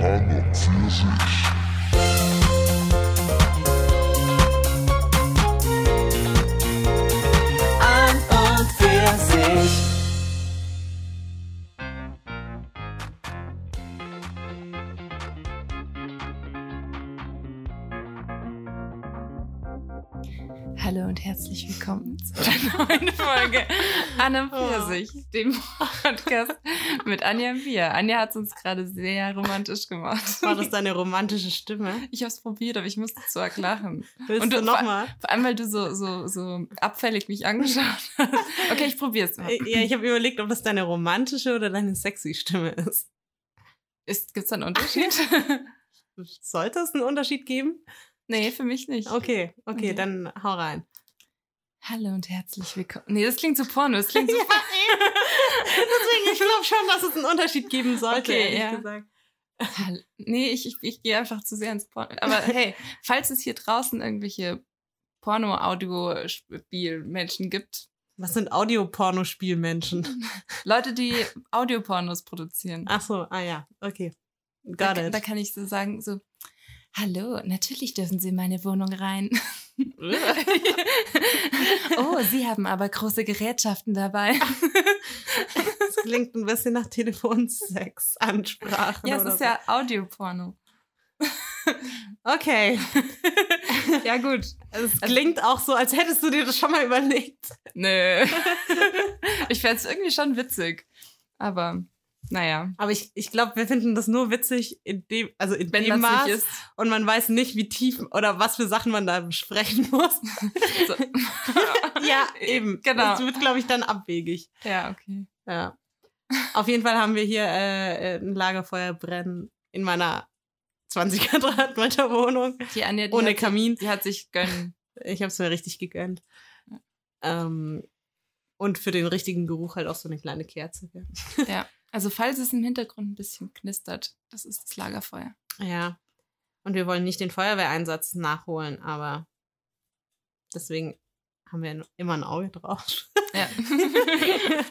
An und für. An und für sich, dem Podcast mit Anja und Bia. Anja hat es uns gerade sehr romantisch gemacht. War das deine romantische Stimme? Ich habe es probiert, aber ich musste zu arg lachen. Willst Und du nochmal? Vor allem, weil du so, so, so abfällig mich angeschaut hast. Okay, ich probier's mal. Ja, ich habe überlegt, ob das deine romantische oder deine sexy Stimme ist. Ist, gibt's da einen Unterschied? Sollte es einen Unterschied geben? nee, für mich nicht. Okay, okay, Okay. dann hau rein. Hallo und herzlich willkommen. Nee, das klingt so porno. Das klingt so Ja. Deswegen, ich glaube schon, dass es einen Unterschied geben sollte, Okay, ehrlich ja. gesagt. Nee, ich, ich, ich gehe einfach zu sehr ins Porno. Aber hey, falls es hier draußen irgendwelche Porno-Audio-Spielmenschen gibt, Was sind Audiopornospielmenschen? Leute, die Audiopornos produzieren, Ach so, ah ja, okay. da, Got it. da kann ich so sagen, so, hallo, natürlich dürfen Sie in meine Wohnung rein. oh, Sie haben aber große Gerätschaften dabei. Das klingt ein bisschen nach Telefonsex-Ansprachen. ja, es ist ja Audioporno. Okay. ja, gut. Es klingt auch so, als hättest du dir das schon mal überlegt. Nö. ich fände es irgendwie schon witzig. Aber, naja. Aber ich, ich glaube, wir finden das nur witzig in dem, also in Wenn dem das Maß. ist. Und man weiß nicht, wie tief oder was für Sachen man da besprechen muss. So. ja, eben. Genau. Das wird, glaube ich, dann abwegig. Ja, okay. Ja. Auf jeden Fall haben wir hier äh, ein Lagerfeuer brennen in meiner 20 Quadratmeter Wohnung. Die Anja, die Ohne Kamin. Die hat sich gönnen. Ich habe es mir richtig gegönnt. Ähm, und für den richtigen Geruch halt auch so eine kleine Kerze. Ja. Ja. Also falls es im Hintergrund ein bisschen knistert, das ist das Lagerfeuer. Ja. Und wir wollen nicht den Feuerwehreinsatz nachholen, aber deswegen haben wir immer ein Auge drauf. Ja.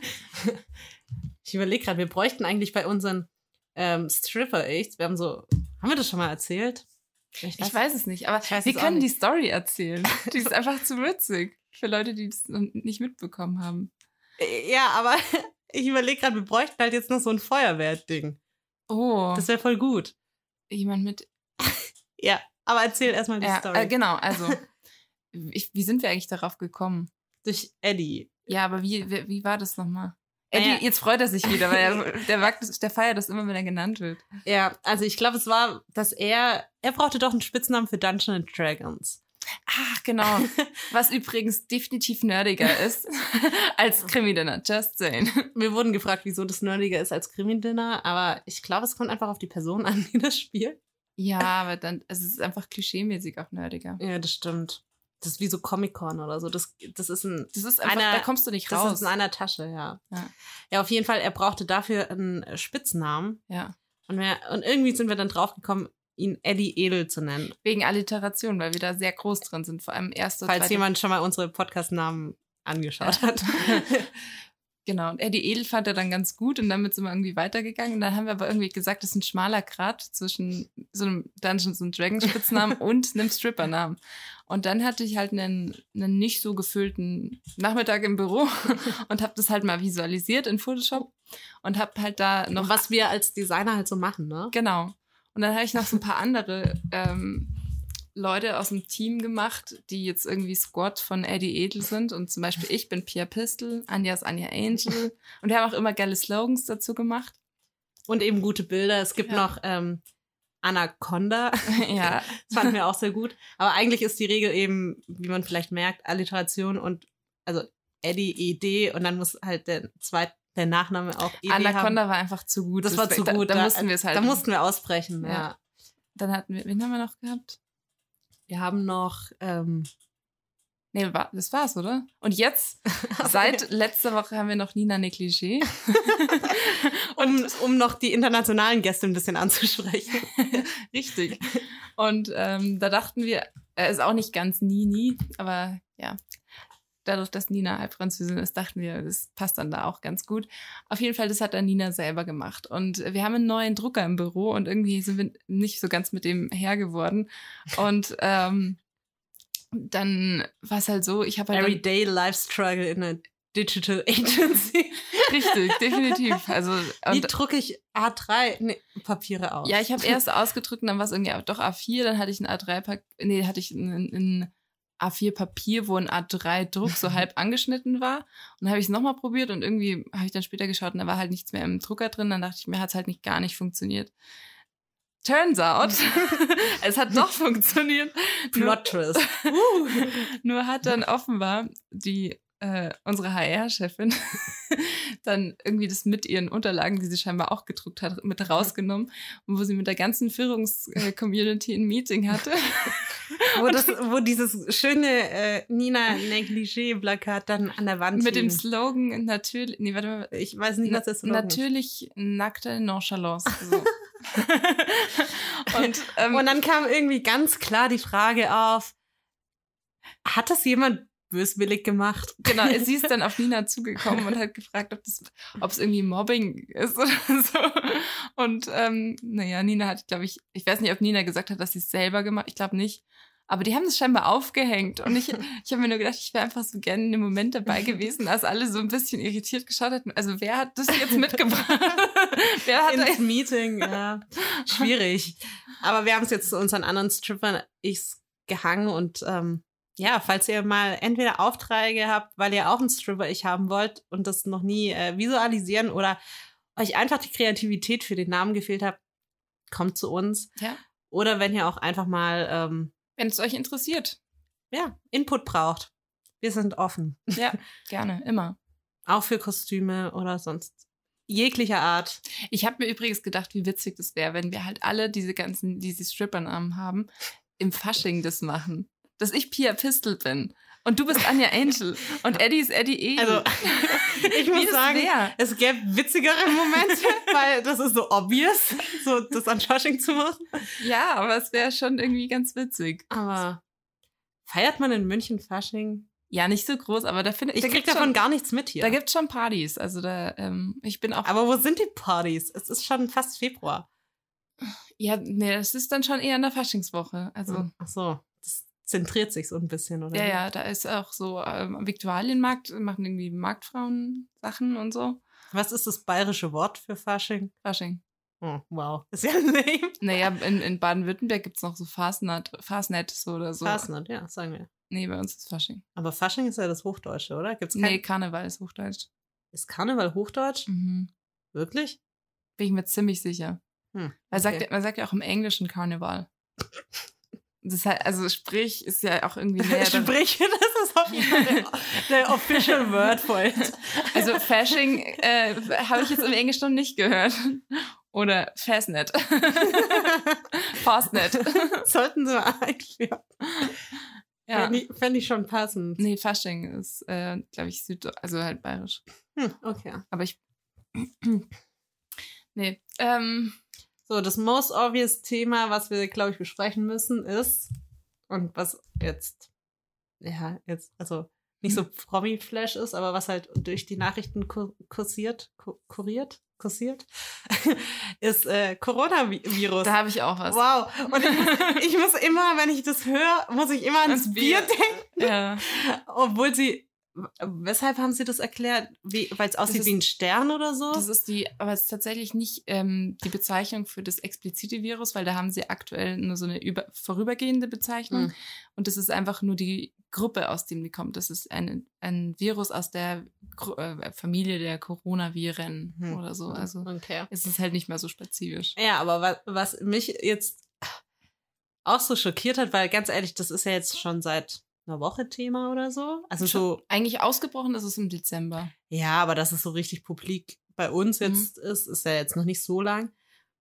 ich überlege gerade, wir bräuchten eigentlich bei unseren ähm, Stripper-Aids, wir haben so, haben wir das schon mal erzählt? ich weiß es nicht, aber Ich wir können die nicht. Story erzählen. Die ist einfach zu witzig. Für Leute, die es nicht mitbekommen haben. Ja, aber ich überlege gerade, wir bräuchten halt jetzt noch so ein Feuerwehrding. Oh, Das wäre voll gut. jemand mit. Ja, aber erzähl erstmal die Ja, Story. äh, genau, also. Ich, wie sind wir eigentlich darauf gekommen? Durch Eddie. Ja, aber wie, wie, wie war das nochmal? Naja. Eddie, jetzt freut er sich wieder, weil er, der, mag der feiert das immer, wenn er genannt wird. Ja, also ich glaube, es war, dass er, er brauchte doch einen Spitznamen für Dungeons and Dragons. Ach, genau. Was übrigens definitiv nerdiger ist als Krimi-Dinner. Just saying. Wir wurden gefragt, wieso das nerdiger ist als Krimi-Dinner, aber ich glaube, es kommt einfach auf die Person an, die das spielt. Ja, aber dann, also es ist einfach klischeemäßig auch nerdiger. Ja, das stimmt. Das ist wie so Comic-Con oder so. Das, das ist ein, Das ist einfach, Einer- da kommst du nicht das raus. ist in einer Tasche, ja. Ja. Ja, auf jeden Fall, er brauchte dafür einen Spitznamen. ja. Und, wir, und irgendwie sind wir dann draufgekommen, ihn Eddie Edel zu nennen. Wegen Alliteration, weil wir da sehr groß drin sind. Vor allem erste, Falls jemand schon mal unsere Podcast-Namen angeschaut hat. Genau. Und Eddie Edel fand er dann ganz gut und damit sind wir irgendwie weitergegangen. Und dann haben wir aber irgendwie gesagt, das ist ein schmaler Grat zwischen so einem Dungeons and Dragons Spitznamen und einem Strippernamen. Und dann hatte ich halt einen, einen nicht so gefüllten Nachmittag im Büro und habe das halt mal visualisiert in Photoshop und habe halt da Noch was wir als Designer halt so machen, ne? Genau. Und dann habe ich noch so ein paar andere ähm, Leute aus dem Team gemacht, die jetzt irgendwie Squad von Eddie Edel sind. Und zum Beispiel ich bin Pia Pistol, Anja ist Anja Angel. Und wir haben auch immer geile Slogans dazu gemacht. Und eben gute Bilder. Es gibt Ja. noch ähm, Anaconda. ja, Das fanden wir auch sehr gut. Aber eigentlich ist die Regel eben, wie man vielleicht merkt, Alliteration und also Eddie ED und dann muss halt der zweit, der Nachname auch haben. Anaconda war einfach zu gut. Das war zu da, gut. Da, mussten wir es halt. Da mussten wir ausbrechen, ja. Ja. Dann hatten wir, wen haben wir noch gehabt? Wir haben noch ähm, Nee, das war's, oder? Und jetzt, seit letzter Woche haben wir noch Nina Negligé. um, um noch die internationalen Gäste ein bisschen anzusprechen. Richtig. Und ähm, da dachten wir, er ist auch nicht ganz Nini, aber ja. Dadurch, dass Nina halb Französin ist, dachten wir, das passt dann da auch ganz gut. Auf jeden Fall, das hat dann Nina selber gemacht. Und wir haben einen neuen Drucker im Büro und irgendwie sind wir nicht so ganz mit dem her geworden. Und ähm, dann war es halt so, ich habe halt Everyday Life Struggle in a Digital Agency. richtig, definitiv. Also Wie drucke ich A3 nee, Papiere aus? ja, ich habe erst ausgedrückt und dann war es irgendwie doch A4, dann hatte ich ein A3 Pack, nee, hatte ich ein, ein A4 Papier, wo ein A3 Druck so halb angeschnitten war. Und dann habe ich es nochmal probiert und irgendwie habe ich dann später geschaut und da war halt nichts mehr im Drucker drin. Dann dachte ich mir, hat es halt nicht gar nicht funktioniert. Turns out, es hat doch funktioniert. Nur, Plot Twist. nur hat dann offenbar die äh, unsere HR-Chefin dann irgendwie das mit ihren Unterlagen, die sie scheinbar auch gedruckt hat, mit rausgenommen und wo sie mit der ganzen Führungs-Community ein Meeting hatte. wo, das, wo dieses schöne äh, Nina Negligé-Plakat dann an der Wand mit dem hing. Slogan natürlich, nee, warte mal, Ich weiß nicht, was das Slogan ist. natürlich nackte Nonchalance. So. und, ähm, Und dann kam irgendwie ganz klar die Frage auf, hat das jemand böswillig gemacht? genau, sie ist dann auf Nina zugekommen und hat gefragt, ob das, ob es irgendwie Mobbing ist oder so. Und ähm, naja, Nina hat, glaube ich, ich weiß nicht, ob Nina gesagt hat, dass sie es selber gemacht, ich glaube nicht. Aber die haben das scheinbar aufgehängt. Und ich, ich habe mir nur gedacht, ich wäre einfach so gerne in dem Moment dabei gewesen, als alle so ein bisschen irritiert geschaut hätten. Also wer hat das jetzt mitgebracht? wer hat Ins Meeting, ja. Schwierig. Aber wir haben es jetzt zu unseren anderen Strippern ich's gehangen und ähm, ja, falls ihr mal entweder Aufträge habt, weil ihr auch einen Stripper ich haben wollt und das noch nie äh, visualisieren oder euch einfach die Kreativität für den Namen gefehlt habt, kommt zu uns. Ja. Oder wenn ihr auch einfach mal ähm, Wenn es euch interessiert. ja, Input braucht. Wir sind offen. Ja, gerne, immer. Auch für Kostüme oder sonst jeglicher Art. Ich habe mir übrigens gedacht, wie witzig das wäre, wenn wir halt alle diese ganzen, diese Strippernamen haben, im Fasching das machen. Dass ich Pia Pistol bin. Und du bist Anja Angel. Und Eddie ist Eddie E. Also, ich muss sagen, wär. es gäbe witzigere Momente, weil das ist so obvious, so das an Fasching zu machen. Ja, aber es wäre schon irgendwie ganz witzig. Aber feiert man in München Fasching? Ja, nicht so groß, aber da finde Ich da krieg davon schon, gar nichts mit hier. Da gibt's schon Partys. Also da, ähm, ich bin auch. Aber wo sind die Partys? Es ist schon fast Februar. ja, nee, das ist dann schon eher in der Faschingswoche. Also. Ach so, zentriert sich so ein bisschen, oder? Ja, ja, da ist auch so ähm, am Viktualienmarkt, machen irgendwie Marktfrauen Sachen und so. Was ist das bayerische Wort für Fasching? Fasching. Oh, wow. Ist ja lame. Naja, in, in Baden-Württemberg gibt's noch so Fastnet, Fastnet so oder so. Fastnet, ja, sagen wir. Nee, bei uns ist Fasching. Aber Fasching ist ja das Hochdeutsche, oder? Gibt's kein, Nee, Karneval ist Hochdeutsch. Ist Karneval Hochdeutsch? Mhm. Wirklich? Bin ich mir ziemlich sicher. Hm, Man, sagt, okay. man sagt ja auch im Englischen Karneval. Das heißt, also sprich ist ja auch irgendwie näher. Sprich, das ist auf jeden Fall der, der official word for it. Also Fasching äh, habe ich jetzt im Englischen noch nicht gehört. Oder Fastnet. Fastnet. Sollten sie eigentlich, ja. Ja. Fände ich, fänd ich schon passend. Nee, Fasching ist, äh, glaube ich, Süd, also halt bayerisch. Hm, okay. Aber ich. nee. Ähm, So, das most obvious Thema, was wir, glaube ich, besprechen müssen, ist, und was jetzt, ja, jetzt, also nicht so Promi-Flash ist, aber was halt durch die Nachrichten ku- kursiert, ku- kuriert, kursiert, ist äh, Coronavirus. da habe ich auch was. Wow. Und ich muss, ich muss immer, wenn ich das höre, muss ich immer ans Ans Bier, Bier. denken. Ja. Obwohl sie, weshalb haben sie das erklärt? Weil es aussieht ist- wie ein Stern oder so? Das ist die, aber es ist tatsächlich nicht ähm, die Bezeichnung für das explizite Virus, weil da haben sie aktuell nur so eine über, vorübergehende Bezeichnung. Hm. Und das ist einfach nur die Gruppe, aus dem die kommt. Das ist ein, ein Virus aus der Gru äh, Familie der Coronaviren Hm. oder so. Also okay. es ist halt nicht mehr so spezifisch. Ja, aber was, was mich jetzt auch so schockiert hat, weil ganz ehrlich, das ist ja jetzt schon seit einer Woche Thema oder so. Also so, Eigentlich ausgebrochen ist es im Dezember. ja, aber dass es so richtig publik bei uns jetzt ist, ist ja jetzt noch nicht so lang.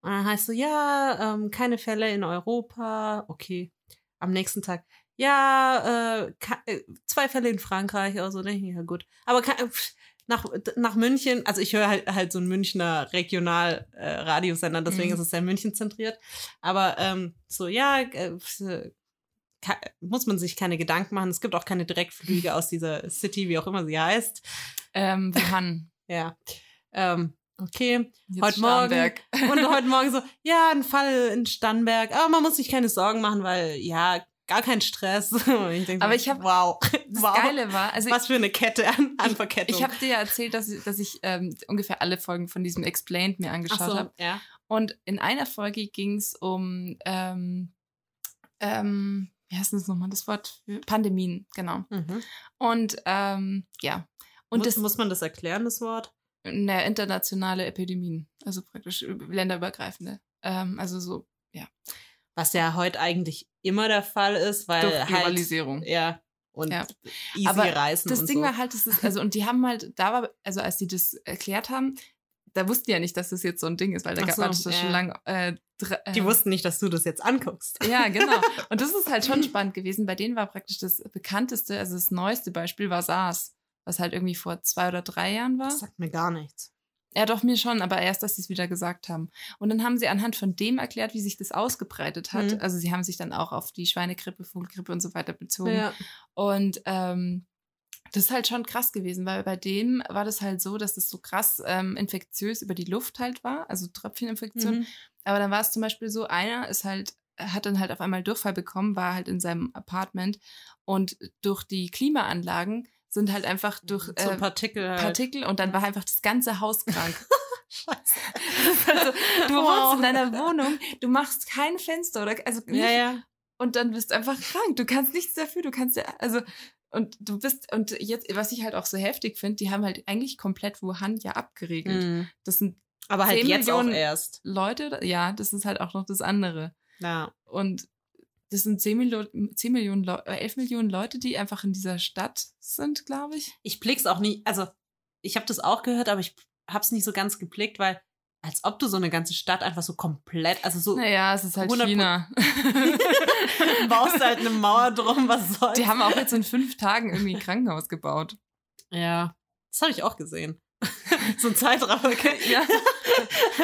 Und dann heißt so, ja, ähm, keine Fälle in Europa. Okay. Am nächsten Tag, ja, äh, äh, zwei Fälle in Frankreich oder so. Denke ich, ja gut. Aber äh, pff, nach, nach München, also ich höre halt, halt so einen Münchner Regional-Radiosender, deswegen Mhm. ist es sehr München zentriert. Aber ähm, so, ja, äh, muss man sich keine Gedanken machen. Es gibt auch keine Direktflüge aus dieser City, wie auch immer sie heißt. Ähm, Wuhan. Ja. Ähm, okay. Jetzt Heute Morgen. Starnberg. Und heute Morgen so, ja, ein Fall in Stannberg. Aber man muss sich keine Sorgen machen, weil, ja, gar kein Stress. Ich denk so, Aber ich hab- wow. Das wow. Geile war, also Was für eine Kette an, an Verkettung. ich habe dir ja erzählt, dass ich, dass ich ähm, ungefähr alle Folgen von diesem Explained mir angeschaut so, habe. ja. Und in einer Folge ging es um, ähm, ähm, wie heißt das nochmal, das Wort? für- Pandemien, genau. Mhm. Und ähm, ja. Und muss, das muss man das erklären, das Wort? ne, internationale Epidemien, also praktisch länderübergreifende. Ähm, also so Was ja heute eigentlich immer der Fall ist, weil durch halt, Globalisierung. ja, und Ja. easy Aber reisen Das und Ding so. war halt, das ist, also, und die haben halt, da war, also als die das erklärt haben, da wussten ja nicht, dass das jetzt so ein Ding ist, weil da gab es ja. schon lange. Äh, dr- Die äh, wussten nicht, dass du das jetzt anguckst. Ja, genau. Und das ist halt schon spannend gewesen. Bei denen war praktisch das bekannteste, also das neueste Beispiel war SARS, was halt irgendwie vor zwei oder drei Jahren war. Das sagt mir gar nichts. Ja, doch mir schon, aber erst, dass sie es wieder gesagt haben. Und dann haben sie anhand von dem erklärt, wie sich das ausgebreitet hat. Mhm. Also sie haben sich dann auch auf die Schweinegrippe, Vogelgrippe und so weiter bezogen. Ja. Und ähm, das ist halt schon krass gewesen, weil bei dem war das halt so, dass es so krass ähm, infektiös über die Luft halt war, also Tröpfcheninfektion. Mhm. Aber dann war es zum Beispiel so, einer ist halt, hat dann halt auf einmal Durchfall bekommen, war halt in seinem Apartment und durch die Klimaanlagen sind halt einfach durch so äh, Partikel halt. Partikel und dann war einfach das ganze Haus krank. Scheiße. also, du Wow. wohnst in deiner Wohnung, du machst kein Fenster oder also nicht, Ja, ja. und dann bist du einfach krank. Du kannst nichts dafür, du kannst ja, also und du bist und jetzt was ich halt auch so heftig finde, die haben halt eigentlich komplett Wuhan ja abgeriegelt. Mhm. Das sind Aber halt 10 jetzt Millionen- auch erst. Leute, ja, das ist halt auch noch das andere. Ja. Und das sind 10 Millionen, 10 Millionen Leu- äh, 11 Millionen Leute, die einfach in dieser Stadt sind, glaube ich. Ich blick's auch nie, also ich habe das auch gehört, aber ich hab's nicht so ganz geblickt, weil als ob du so eine ganze Stadt einfach so komplett, also so Naja, es ist halt 100 China. baust halt eine Mauer drum, was soll's. Die haben auch jetzt in fünf Tagen irgendwie ein Krankenhaus gebaut. ja, das habe ich auch gesehen. so ein Zeitraffer. Ja.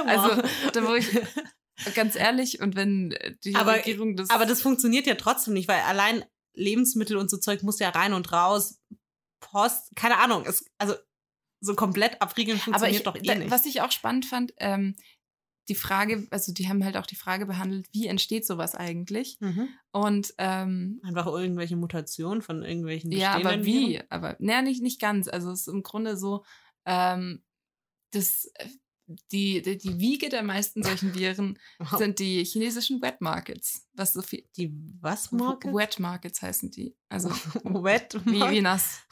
Also, da wo ich, ganz ehrlich, und wenn die Aber- Regierung das. Aber das funktioniert ja trotzdem nicht, weil allein Lebensmittel und so Zeug muss ja rein und raus. Post, keine Ahnung. Es, also so komplett abriegeln aber funktioniert ich, doch eh nicht. was ich auch spannend fand, ähm, die Frage, also die haben halt auch die Frage behandelt, wie entsteht sowas eigentlich? Mhm. Und ähm, Einfach irgendwelche Mutationen von irgendwelchen ja, aber wie? Viren. Aber naja, nicht, nicht ganz. Also es ist im Grunde so, ähm, das, äh, die, die, die Wiege der meisten solchen Viren Wow. sind die chinesischen Wet Markets. Was so viel. die was Marke? Wet Markets heißen die. Also Wet wie, Market? wie nass.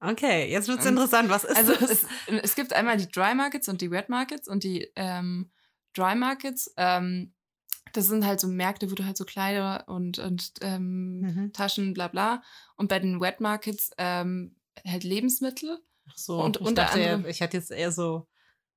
Okay, jetzt wird's Ähm, interessant. Was ist Also das? es, es gibt einmal die Dry Markets und die Wet Markets und die ähm, Dry Markets, ähm, das sind halt so Märkte, wo du halt so Kleider und, und ähm, Mhm. Taschen, bla bla. Und bei den Wet Markets ähm, halt Lebensmittel. Ach so, und ich unter dachte, anderem- ich hatte jetzt eher so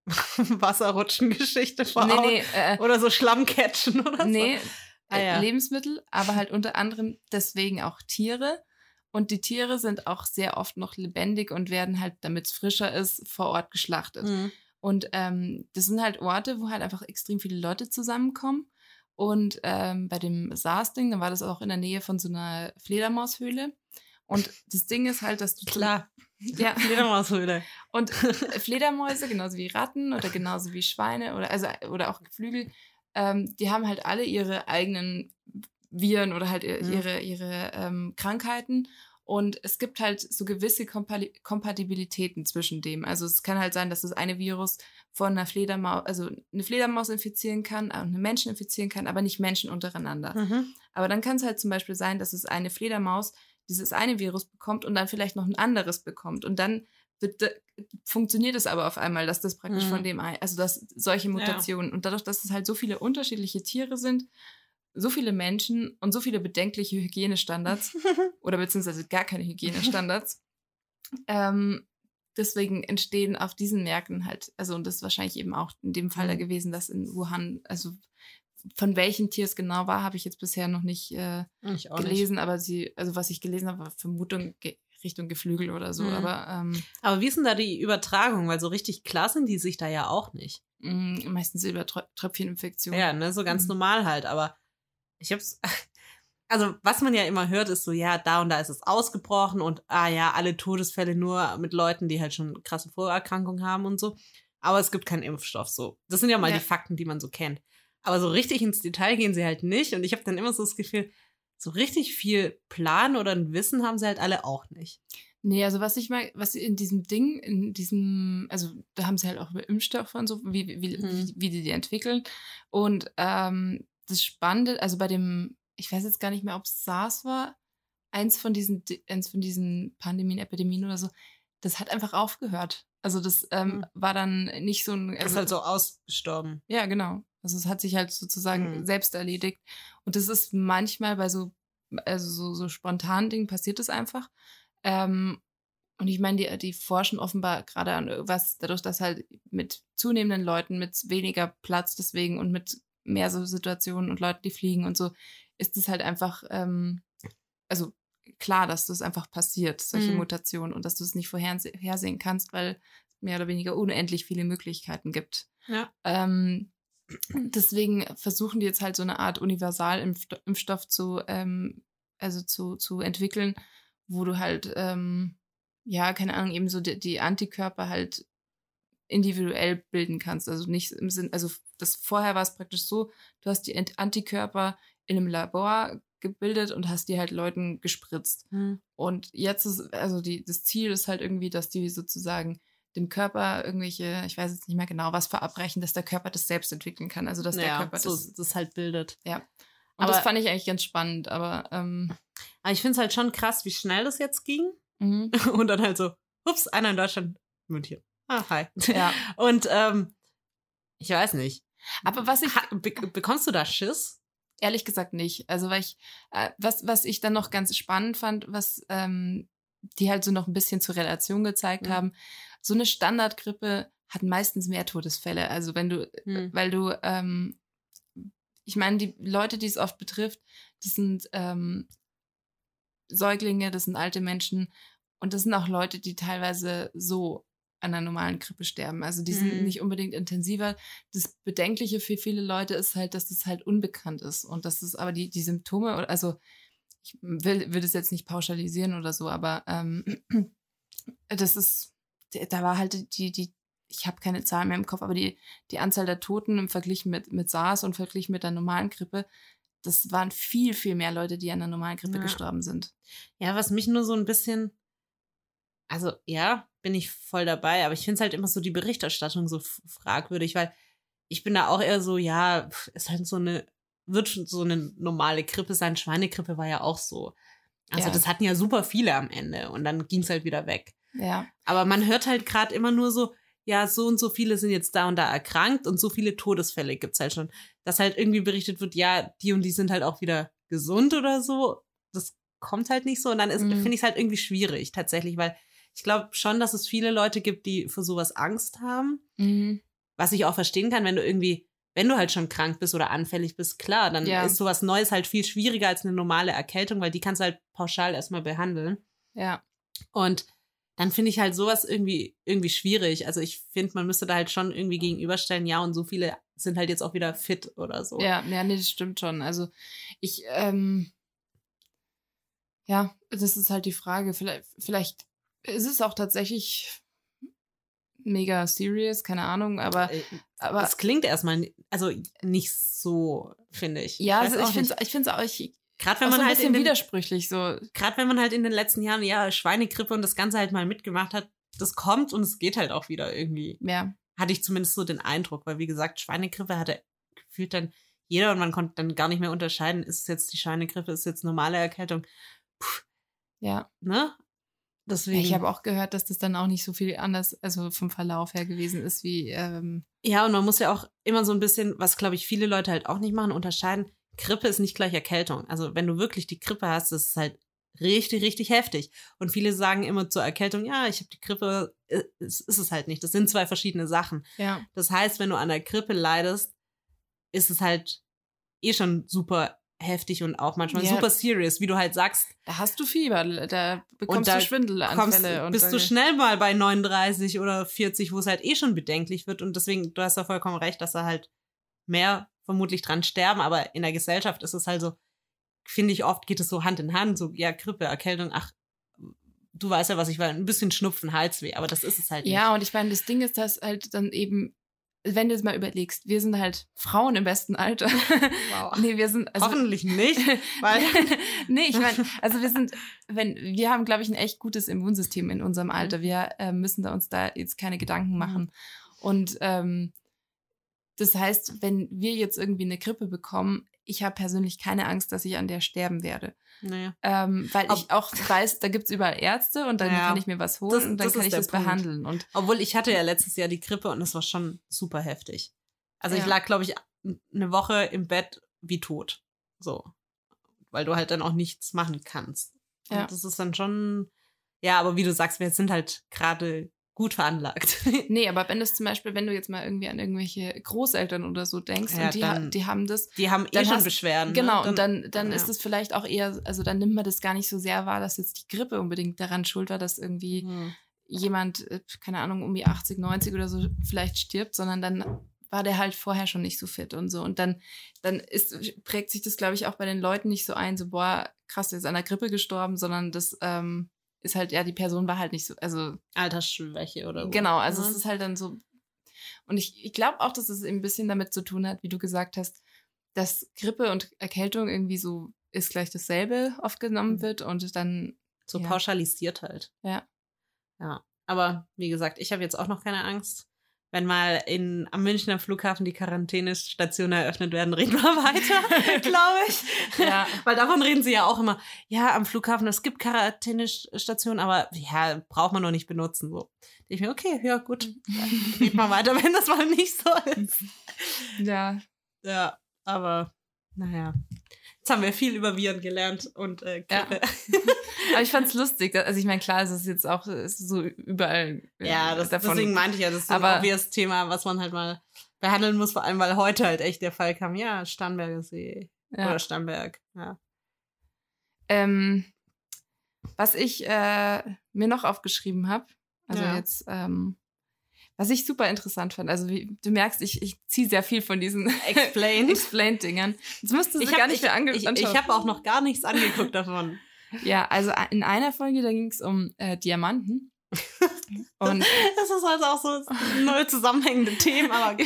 Wasserrutschen-Geschichte vor nee, Augen. nee, äh, Oder so Schlammcatchen oder nee, so. äh, Ah, ja. Lebensmittel, aber halt unter anderem deswegen auch Tiere. Und die Tiere sind auch sehr oft noch lebendig und werden halt, damit es frischer ist, vor Ort geschlachtet. Mhm. Und ähm, das sind halt Orte, wo halt einfach extrem viele Leute zusammenkommen. Und ähm, bei dem SARS-Ding, dann war das auch in der Nähe von so einer Fledermaushöhle. Und das Ding ist halt, dass du Klar. Ja. Fledermaushöhle. und Fledermäuse, genauso wie Ratten oder genauso wie Schweine oder also oder auch Geflügel, ähm, die haben halt alle ihre eigenen Viren oder halt Mhm. ihre, ihre ähm, Krankheiten. Und es gibt halt so gewisse Kompali Kompatibilitäten zwischen dem. Also es kann halt sein, dass das eine Virus von einer Fledermaus, also eine Fledermaus infizieren kann und einen Menschen infizieren kann, aber nicht Menschen untereinander. Mhm. Aber dann kann es halt zum Beispiel sein, dass es eine Fledermaus dieses eine Virus bekommt und dann vielleicht noch ein anderes bekommt. Und dann wird, funktioniert es aber auf einmal, dass das praktisch Mhm. von dem, also dass solche Mutationen und dadurch, dass es halt so viele unterschiedliche Tiere sind, so viele Menschen und so viele bedenkliche Hygienestandards oder beziehungsweise gar keine Hygienestandards, ähm, deswegen entstehen auf diesen Märkten halt, also und das ist wahrscheinlich eben auch in dem Fall da Mhm. gewesen, dass in Wuhan, also von welchem Tier es genau war, habe ich jetzt bisher noch nicht äh, auch nicht. gelesen, aber sie, also was ich gelesen habe, war Vermutung ge Richtung Geflügel oder so, Mhm. aber ähm, Aber wie ist denn da die Übertragung? Weil so richtig klar sind die sich da ja auch nicht. mh, meistens über Trö Tröpfcheninfektion. Ja, ne, so ganz Mhm. normal halt. Aber ich hab's. also was man ja immer hört, ist so, ja, da und da ist es ausgebrochen und ah ja, alle Todesfälle nur mit Leuten, die halt schon krasse Vorerkrankungen haben und so. Aber es gibt keinen Impfstoff so. Das sind ja mal Ja. die Fakten, die man so kennt. Aber so richtig ins Detail gehen sie halt nicht. Und ich habe dann immer so das Gefühl, so richtig viel Plan oder ein Wissen haben sie halt alle auch nicht. Nee, also was ich mal, was sie in diesem Ding, in diesem, also da haben sie halt auch über Impfstoffe und so, wie, wie, Mhm. wie, wie die die entwickeln. Und ähm, das Spannende, also bei dem, ich weiß jetzt gar nicht mehr, ob es SARS war, eins von diesen, Di- eins von diesen Pandemien, Epidemien oder so, das hat einfach aufgehört. Also das ähm, Mhm. war dann nicht so ein, Das also, ist halt so ausgestorben. ja, genau. Also es hat sich halt sozusagen Mhm. selbst erledigt. Und das ist manchmal bei so, also so, so spontanen Dingen passiert es einfach. Ähm, und ich meine, die, die forschen offenbar gerade an was, dadurch, dass halt mit zunehmenden Leuten, mit weniger Platz deswegen und mit mehr so Situationen und Leuten, die fliegen und so, ist es halt einfach, ähm, also klar, dass das einfach passiert, solche Mhm. Mutationen und dass du es nicht vorherse- vorhersehen kannst, weil es mehr oder weniger unendlich viele Möglichkeiten gibt. Ja. Ähm, deswegen versuchen die jetzt halt so eine Art Universalimpfstoff zu, ähm, also zu, zu entwickeln, wo du halt, ähm, ja, keine Ahnung, eben so die, die Antikörper halt individuell bilden kannst. Also nicht im Sinn, also das vorher war es praktisch so, du hast die Ant- Antikörper in einem Labor gebildet und hast die halt Leuten gespritzt. Hm. Und jetzt ist, also die, das Ziel ist halt irgendwie, dass die sozusagen dem Körper irgendwelche, ich weiß jetzt nicht mehr genau, was verabreichen, dass der Körper das selbst entwickeln kann. Also dass der ja, Körper so, das. das halt bildet. Ja. Und Aber- das fand ich eigentlich ganz spannend, aber ähm, Aber ich finde es halt schon krass, wie schnell das jetzt ging. mhm. Und dann halt so, ups, einer in Deutschland, München. Ah, hi. ja. Und ähm, ich weiß nicht. Aber was ich Ha, be bekommst du da Schiss? ehrlich gesagt nicht. Also weil ich, äh, was, was ich dann noch ganz spannend fand, was ähm, die halt so noch ein bisschen zur Relation gezeigt Mhm. haben, so eine Standardgrippe hat meistens mehr Todesfälle. Also wenn du, Hm. weil du, ähm, ich meine, die Leute, die es oft betrifft, das sind ähm, Säuglinge, das sind alte Menschen und das sind auch Leute, die teilweise so an einer normalen Grippe sterben. Also die sind Mhm. nicht unbedingt intensiver. Das Bedenkliche für viele Leute ist halt, dass das halt unbekannt ist und dass es aber die, die Symptome, also ich will, will das jetzt nicht pauschalisieren oder so, aber ähm, das ist, da war halt die, die, ich habe keine Zahlen mehr im Kopf, aber die, die Anzahl der Toten im Vergleich mit, mit SARS und verglichen mit der normalen Grippe, das waren viel, viel mehr Leute, die an der normalen Grippe Ja. gestorben sind. Ja, was mich nur so ein bisschen, also ja, bin ich voll dabei, aber ich finde es halt immer so die Berichterstattung so fragwürdig, weil ich bin da auch eher so, ja, ist halt so eine, wird schon so eine normale Grippe sein. Schweinegrippe war ja auch so. Also Ja. das hatten ja super viele am Ende und dann ging es halt wieder weg. Ja. Aber man hört halt gerade immer nur so, ja, so und so viele sind jetzt da und da erkrankt und so viele Todesfälle gibt's halt schon. Dass halt irgendwie berichtet wird, ja, die und die sind halt auch wieder gesund oder so. Das kommt halt nicht so. Und dann ist Mhm. finde ich es halt irgendwie schwierig, tatsächlich, weil ich glaube schon, dass es viele Leute gibt, die für sowas Angst haben. Mhm. Was ich auch verstehen kann, wenn du irgendwie, wenn du halt schon krank bist oder anfällig bist, klar, dann Ja. ist sowas Neues halt viel schwieriger als eine normale Erkältung, weil die kannst du halt pauschal erstmal behandeln. Ja. Und dann finde ich halt sowas irgendwie, irgendwie schwierig. Also ich finde, man müsste da halt schon irgendwie gegenüberstellen, ja, und so viele sind halt jetzt auch wieder fit oder so. Ja, ja, nee, das stimmt schon. Also ich, ähm, ja, das ist halt die Frage. Vielleicht, vielleicht ist es auch tatsächlich mega serious, keine Ahnung, aber, Äh, aber es klingt erstmal, also nicht so, finde ich. ja, also ich finde es ich find's auch, ich, Gerade wenn man so ein halt bisschen in den, widersprüchlich, so, gerade wenn man halt in den letzten Jahren ja Schweinegrippe und das Ganze halt mal mitgemacht hat, das kommt und es geht halt auch wieder irgendwie. ja, Hatte ich zumindest so den Eindruck, weil wie gesagt, Schweinegrippe hatte gefühlt dann jeder und man konnte dann gar nicht mehr unterscheiden, ist es jetzt die Schweinegrippe, ist es jetzt normale Erkältung, ja. ne? Deswegen. Ich habe auch gehört, dass das dann auch nicht so viel anders, also vom Verlauf her gewesen ist, wie, ähm, Ja, und man muss ja auch immer so ein bisschen, was glaube ich viele Leute halt auch nicht machen, unterscheiden. Grippe ist nicht gleich Erkältung. Also wenn du wirklich die Grippe hast, das ist halt richtig, richtig heftig. Und viele sagen immer zur Erkältung, ja, ich habe die Grippe, Äh, es ist es halt nicht. Das sind zwei verschiedene Sachen. ja, Das heißt, wenn du an der Grippe leidest, ist es halt eh schon super heftig und auch manchmal Ja. super serious, wie du halt sagst, da hast du Fieber, da bekommst da du Schwindelanfälle. kommst, und bist du schnell mal bei 39 oder 40, wo es halt eh schon bedenklich wird. Und deswegen, du hast da vollkommen recht, dass da halt mehr vermutlich dran sterben. Aber in der Gesellschaft ist es halt so, finde ich, oft geht es so Hand in Hand, so, ja, Grippe, Erkältung, ach, du weißt ja, was ich war, ein bisschen Schnupfen, Halsweh, aber das ist es halt nicht. Ja, und ich meine, das Ding ist, dass halt dann eben, wenn du es mal überlegst, wir sind halt Frauen im besten Alter. Wow. nee, wir sind, also, Hoffentlich nicht, weil nee, ich meine, also wir sind, wenn, wir haben, glaube ich, ein echt gutes Immunsystem in unserem Alter. Wir äh, müssen da uns da jetzt keine Gedanken machen. Und ähm, das heißt, wenn wir jetzt irgendwie eine Grippe bekommen, ich habe persönlich keine Angst, dass ich an der sterben werde. naja. Ähm, weil ich auch weiß, da gibt's überall Ärzte und dann Ja. kann ich mir was holen Das- und dann das kann ich das Punkt. behandeln. Und Obwohl ich hatte ja letztes Jahr die Grippe und es war schon super heftig. Also ich Ja. lag, glaube ich, eine Woche im Bett wie tot. So. Weil du halt dann auch nichts machen kannst. Ja. Und das ist dann schon, ja, aber wie du sagst, wir sind halt gerade gut veranlagt. nee, aber wenn das zum Beispiel, wenn du jetzt mal irgendwie an irgendwelche Großeltern oder so denkst Ja, und die, dann- die haben das, Die haben eh Dann schon hast- Beschwerden. Genau, ne? und dann, dann ja. ist es vielleicht auch eher, also dann nimmt man das gar nicht so sehr wahr, dass jetzt die Grippe unbedingt daran schuld war, dass irgendwie Hm. jemand, äh, keine Ahnung, um die 80, 90 oder so vielleicht stirbt, sondern dann war der halt vorher schon nicht so fit und so. Und dann, dann ist, prägt sich das, glaube ich, auch bei den Leuten nicht so ein, so, boah, krass, der ist an der Grippe gestorben, sondern das ähm, ist halt, ja, die Person war halt nicht so, also Altersschwäche oder so. Genau, also ne? es ist halt dann so. Und ich, ich glaube auch, dass es ein bisschen damit zu tun hat, wie du gesagt hast, dass Grippe und Erkältung irgendwie so ist gleich dasselbe oft genommen Mhm. wird und dann, so ja. pauschalisiert halt. Ja. Ja. Aber wie gesagt, ich habe jetzt auch noch keine Angst. Wenn mal in, am Münchner Flughafen die Quarantänestation eröffnet werden, reden wir weiter, glaube ich. Ja. Weil davon reden sie ja auch immer. Ja, am Flughafen, es gibt Quarantänestationen, aber ja, braucht man noch nicht benutzen. So. Ich mir, okay, ja, gut. Red mal weiter, wenn das mal nicht so ist. ja, Ja, aber naja. Jetzt haben wir viel über Viren gelernt und äh, Ja. Grippe. aber ich fand's lustig. Also ich meine, klar, es ist jetzt auch ist so überall äh, Ja, das, davon. deswegen meinte ich ja, das ist so ein Aber- obvious Thema, was man halt mal behandeln muss, vor allem weil heute halt echt der Fall kam, ja, Starnberger See ja. oder Starnberg, ja. Ähm, was ich äh, mir noch aufgeschrieben habe, also Ja. jetzt, ähm, was ich super interessant fand, also wie, du merkst, ich, ich ziehe sehr viel von diesen Explain. Explained-Dingern. Jetzt müsstest du Ich habe gar nicht mehr ange ich, ich, anschauen. ich hab auch noch gar nichts angeguckt davon. Ja, also in einer Folge, da ging es um äh, Diamanten. Und Das ist also auch so neue zusammenhängende Themen, aber go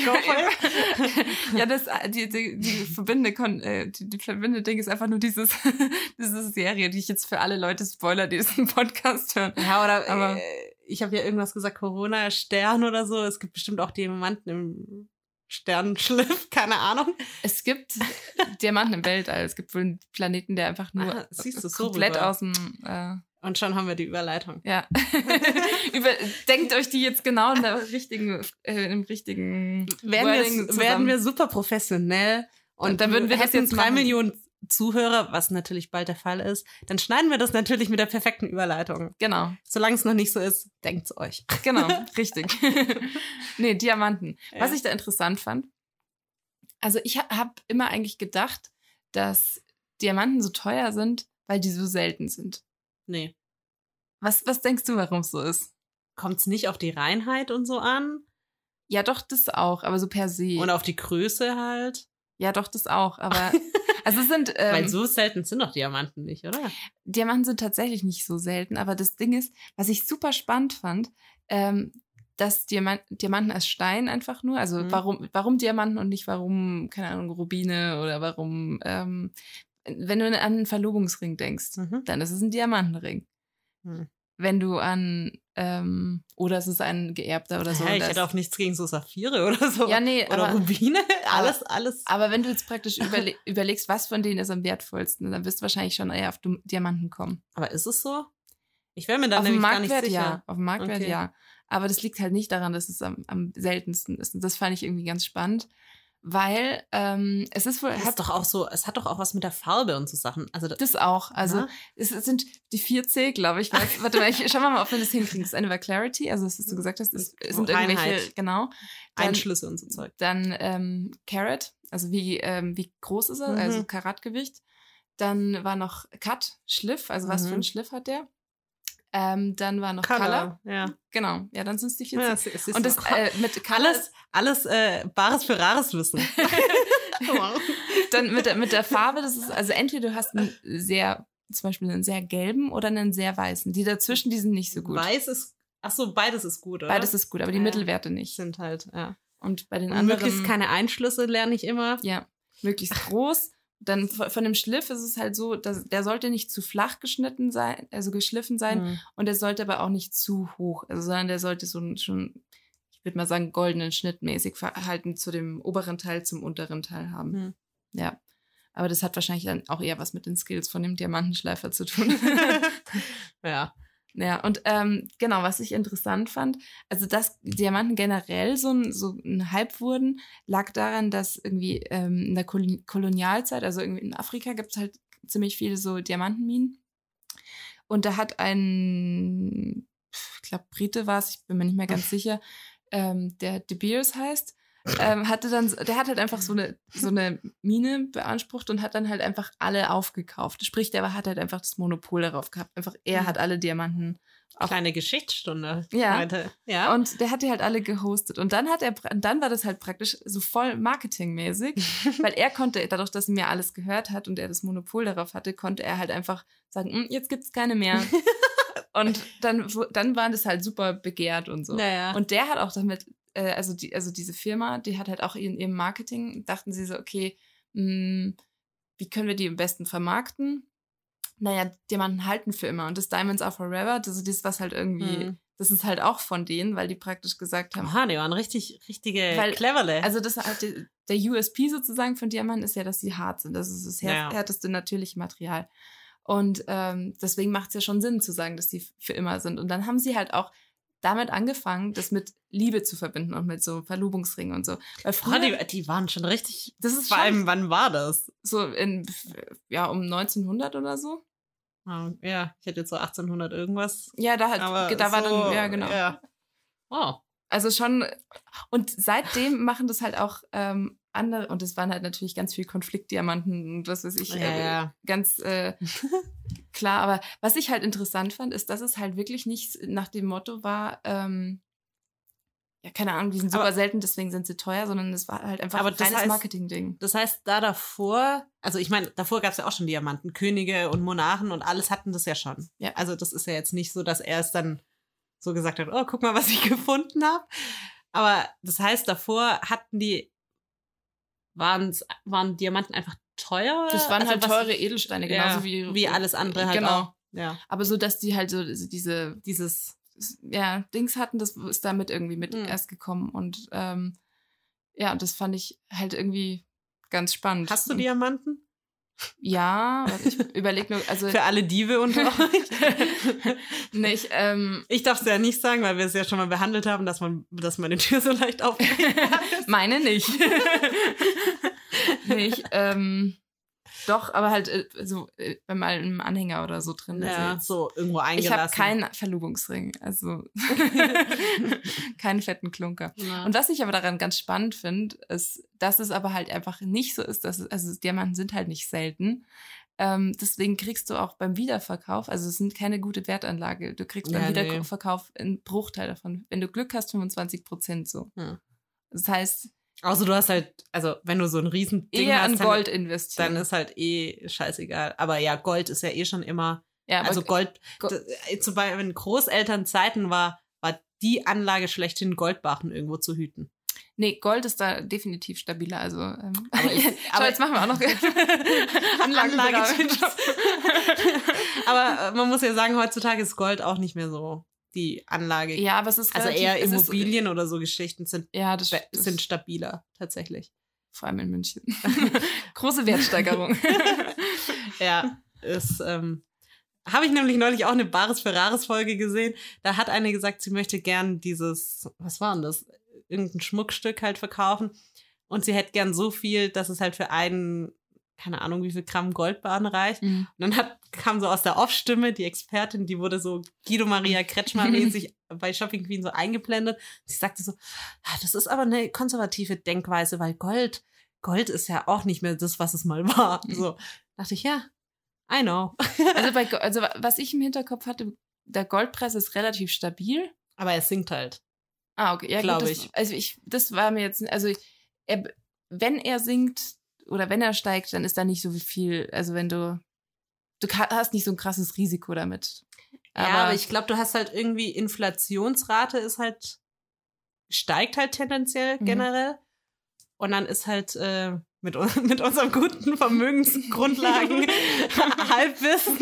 ja, das äh, die, die, die verbindende äh, die, die verbindende Ding ist einfach nur dieses diese Serie, die ich jetzt für alle Leute spoiler, die diesen Podcast hören. Ja, oder Aber- äh, ich habe ja irgendwas gesagt, Corona, Stern oder so. Es gibt bestimmt auch Diamanten im Sternenschliff, keine Ahnung. Es gibt Diamanten im Weltall. Es gibt wohl einen Planeten, der einfach nur Ah, so komplett rüber. aus dem äh, Und schon haben wir die Überleitung. ja. Über, denkt euch die jetzt genau in der richtigen, äh, im richtigen Werden wir, werden wir super professionell und, Und dann würden wir das jetzt drei machen. Millionen Zuhörer, was natürlich bald der Fall ist, dann schneiden wir das natürlich mit der perfekten Überleitung. Genau, Solange es noch nicht so ist, denkt's euch. genau, richtig. nee, Diamanten. Was Ja. ich da interessant fand, also ich ha habe immer eigentlich gedacht, dass Diamanten so teuer sind, weil die so selten sind. Nee. Was, was denkst du, warum es so ist? Kommt's nicht auf die Reinheit und so an? Ja, doch, das auch, aber so per se. Und auf die Größe halt? ja, doch, das auch, aber also es sind ähm, Weil so selten sind doch Diamanten nicht, oder? Diamanten sind tatsächlich nicht so selten, aber das Ding ist, was ich super spannend fand, ähm, dass Diamant, Diamanten als Stein einfach nur, also Mhm. warum, warum Diamanten und nicht warum, keine Ahnung, Rubine oder warum, ähm, wenn du an einen Verlobungsring denkst, Mhm. dann ist es ein Diamantenring. Hm. Wenn du an, ähm, oder es ist ein geerbter oder so. ja, ich hätte auch nichts gegen so Saphire oder so. ja, nee, oder aber, Rubine. Alles, alles. aber wenn du jetzt praktisch überle überlegst, was von denen ist am wertvollsten, dann wirst du wahrscheinlich schon eher auf Diamanten kommen. Aber ist es so? Ich wäre mir dann auf nämlich gar nicht Marktwert sicher. ja. Auf dem Marktwert Okay. ja. Aber das liegt halt nicht daran, dass es am, am seltensten ist. Und das fand ich irgendwie ganz spannend, weil ähm, es ist wohl, Das hat ist doch auch so, es hat doch auch was mit der Farbe und so Sachen. Also das, das auch. Also Ja. es, es sind die 4C, glaube ich. Weiß, warte mal, ich, schauen wir mal, ob wir das hinkriegen. Das eine war Clarity, also das, was du gesagt hast, es, es sind irgendwelche, Reinheit. genau. Dann, Einschlüsse und so Zeug. dann ähm, Carat, also wie, ähm, wie groß ist er, Mhm. also Karatgewicht. Dann war noch Cut, Schliff, also was Mhm. für ein Schliff hat der. Ähm, dann war noch Color. Ja. Genau, ja, dann sind es die 4C. ja es, es Und das äh, mit Color alles, alles äh, Bares für Rares Wissen. Dann mit der, mit der Farbe, das ist, also entweder du hast einen sehr, zum Beispiel einen sehr gelben oder einen sehr weißen. Die dazwischen, die sind nicht so gut. Weiß ist, ach so, beides ist gut, oder? Beides ist gut, aber die Ja. Mittelwerte nicht. sind halt, ja. Und bei den Und anderen. möglichst keine Einschlüsse lerne ich immer. Ja, möglichst groß. Dann von dem Schliff ist es halt so, dass der sollte nicht zu flach geschnitten sein, also geschliffen sein, Hm. und der sollte aber auch nicht zu hoch, also sondern der sollte so einen schon, ich würde mal sagen, goldenen Schnitt mäßig verhalten zu dem oberen Teil zum unteren Teil haben. Hm. Ja. Aber das hat wahrscheinlich dann auch eher was mit den Skills von dem Diamantenschleifer zu tun. ja. Ja, und ähm, genau, was ich interessant fand, also dass Diamanten generell so ein, so ein Hype wurden, lag daran, dass irgendwie ähm, in der Kol Kolonialzeit, also irgendwie in Afrika gibt es halt ziemlich viele so Diamantenminen. Und da hat ein, ich glaube, Brite war es, ich bin mir nicht mehr ganz sicher, ähm, der De Beers heißt, ähm, hatte dann, der hat halt einfach so eine, so eine Mine beansprucht und hat dann halt einfach alle aufgekauft. Sprich, der hat halt einfach das Monopol darauf gehabt. Einfach, er Mhm. hat alle Diamanten Auch- Kleine Geschichtsstunde. Ja. Heute. Ja. Und der hat die halt alle gehostet. Und dann hat er, dann war das halt praktisch so voll marketingmäßig, weil er konnte, dadurch, dass er mir alles gehört hat und er das Monopol darauf hatte, konnte er halt einfach sagen, "Mm, jetzt gibt's keine mehr. und dann, dann war das halt super begehrt und so. naja. Und der hat auch damit, äh, also, die, also diese Firma, die hat halt auch in ihrem Marketing, dachten sie so, okay, mh, wie können wir die am besten vermarkten? Naja, Diamanten halten für immer. Und das Diamonds are forever, das ist das, was halt irgendwie, Hm. das ist halt auch von denen, weil die praktisch gesagt haben, Aha, die waren richtig, richtige Weil- cleverle. also das halt die- der USP sozusagen von Diamanten ist ja, dass sie hart sind. Das ist das Ja. härteste natürliche Material. Und ähm, deswegen macht es ja schon Sinn zu sagen, dass die für immer sind. Und dann haben sie halt auch damit angefangen, das mit Liebe zu verbinden und mit so Verlobungsringen und so. Weil früher, die, die waren schon richtig. das ist Vor allem, wann war das? so in, ja, um 1900 oder so. Ah, Ja, ich hätte jetzt so 1800 irgendwas. Ja, da, hat, da war so, dann, ja, genau. Ja. Oh. Also schon, und seitdem machen das halt auch ähm, andere, und es waren halt natürlich ganz viel Konfliktdiamanten und was weiß ich, Ja, äh, ja. ganz äh, klar. Aber was ich halt interessant fand, ist, dass es halt wirklich nicht nach dem Motto war, ähm, ja, keine Ahnung, die sind super Aber- selten, deswegen sind sie teuer, sondern es war halt einfach Aber ein reines Marketing-Ding. Das heißt, da davor, also ich meine, davor gab es ja auch schon Diamanten, Könige und Monarchen und alles hatten das ja schon. Ja. Also das ist ja jetzt nicht so, dass er es dann so gesagt hat, oh, guck mal, was ich gefunden habe. Aber das heißt, davor hatten die, waren's, waren Diamanten einfach teuer? Das waren Also halt teure Edelsteine, genauso ja, wie, wie alles andere halt genau. auch. Ja, Aber so, dass die halt so diese dieses, ja, Dings hatten, das ist damit irgendwie mit Mhm. erst gekommen. Und ähm, ja, das fand ich halt irgendwie ganz spannend. hast du Und- Diamanten? Ja, ich überlege nur, also Für alle Diebe unter euch? nicht, ähm, Ich darf es ja nicht sagen, weil wir es ja schon mal behandelt haben, dass man, dass meine Tür so leicht aufgeht. meine nicht. nicht, ähm, doch, aber halt äh, so äh, bei mal einem Anhänger oder so drin. Also ja, jetzt- so irgendwo ich eingelassen. habe keinen Verlobungsring, also keinen fetten Klunker. Ja. Und was ich aber daran ganz spannend finde, ist, dass es aber halt einfach nicht so ist, dass es, also Diamanten sind halt nicht selten. Ähm, deswegen kriegst du auch beim Wiederverkauf, also es sind keine gute Wertanlage. Du kriegst beim Ja, nee. Wiederverkauf einen Bruchteil davon. Wenn du Glück hast, 25 Prozent so. Ja. Das heißt, Außer du hast halt, also wenn du so ein riesen Ding eher hast, an dann, Gold investieren. dann ist halt eh scheißegal. Aber ja, Gold ist ja eh schon immer, ja, also Gold, Go- d- äh, zu bei in Großelternzeiten war, war die Anlage schlechthin Goldbarren irgendwo zu hüten. nee, Gold ist da definitiv stabiler. Also, ähm, Aber ich- Schau, aber- jetzt machen wir auch noch Anlagenberatung. Aber äh, man muss ja sagen, heutzutage ist Gold auch nicht mehr so die Anlage. Ja, aber es ist also relativ- eher es ist- Immobilien oder so Geschichten sind, Ja, das, das sind stabiler, tatsächlich. vor allem in München. Große Wertsteigerung. Ja, ist, ähm, habe ich nämlich neulich auch eine Bares Ferraris Folge gesehen. Da hat eine gesagt, sie möchte gern dieses, was war denn das? Irgendein Schmuckstück halt verkaufen. Und sie hätte gern so viel, dass es halt für einen, keine Ahnung, wie viel Gramm Goldbahn reicht. Mhm. Und dann hat, kam so aus der Off-Stimme die Expertin, die wurde so Guido Maria Kretschmer-mäßig bei Shopping Queen so eingeblendet. Sie sagte so, "Ah, das ist aber eine konservative Denkweise, weil Gold, Gold ist ja auch nicht mehr das, was es mal war. So dachte ich, ja, I know. Also, bei, also was ich im Hinterkopf hatte, der Goldpreis ist relativ stabil. Aber es sinkt halt. Ah, okay. Ja, Glaub gut, ich. Also ich, das war mir jetzt, also er, wenn er sinkt, oder wenn er steigt, dann ist da nicht so viel, also wenn du, du hast nicht so ein krasses Risiko damit. ja, aber ich glaube, du hast halt irgendwie Inflationsrate ist halt, steigt halt tendenziell Mhm. generell. Und dann ist halt äh, mit, mit unserem guten Vermögensgrundlagen Halbwissen,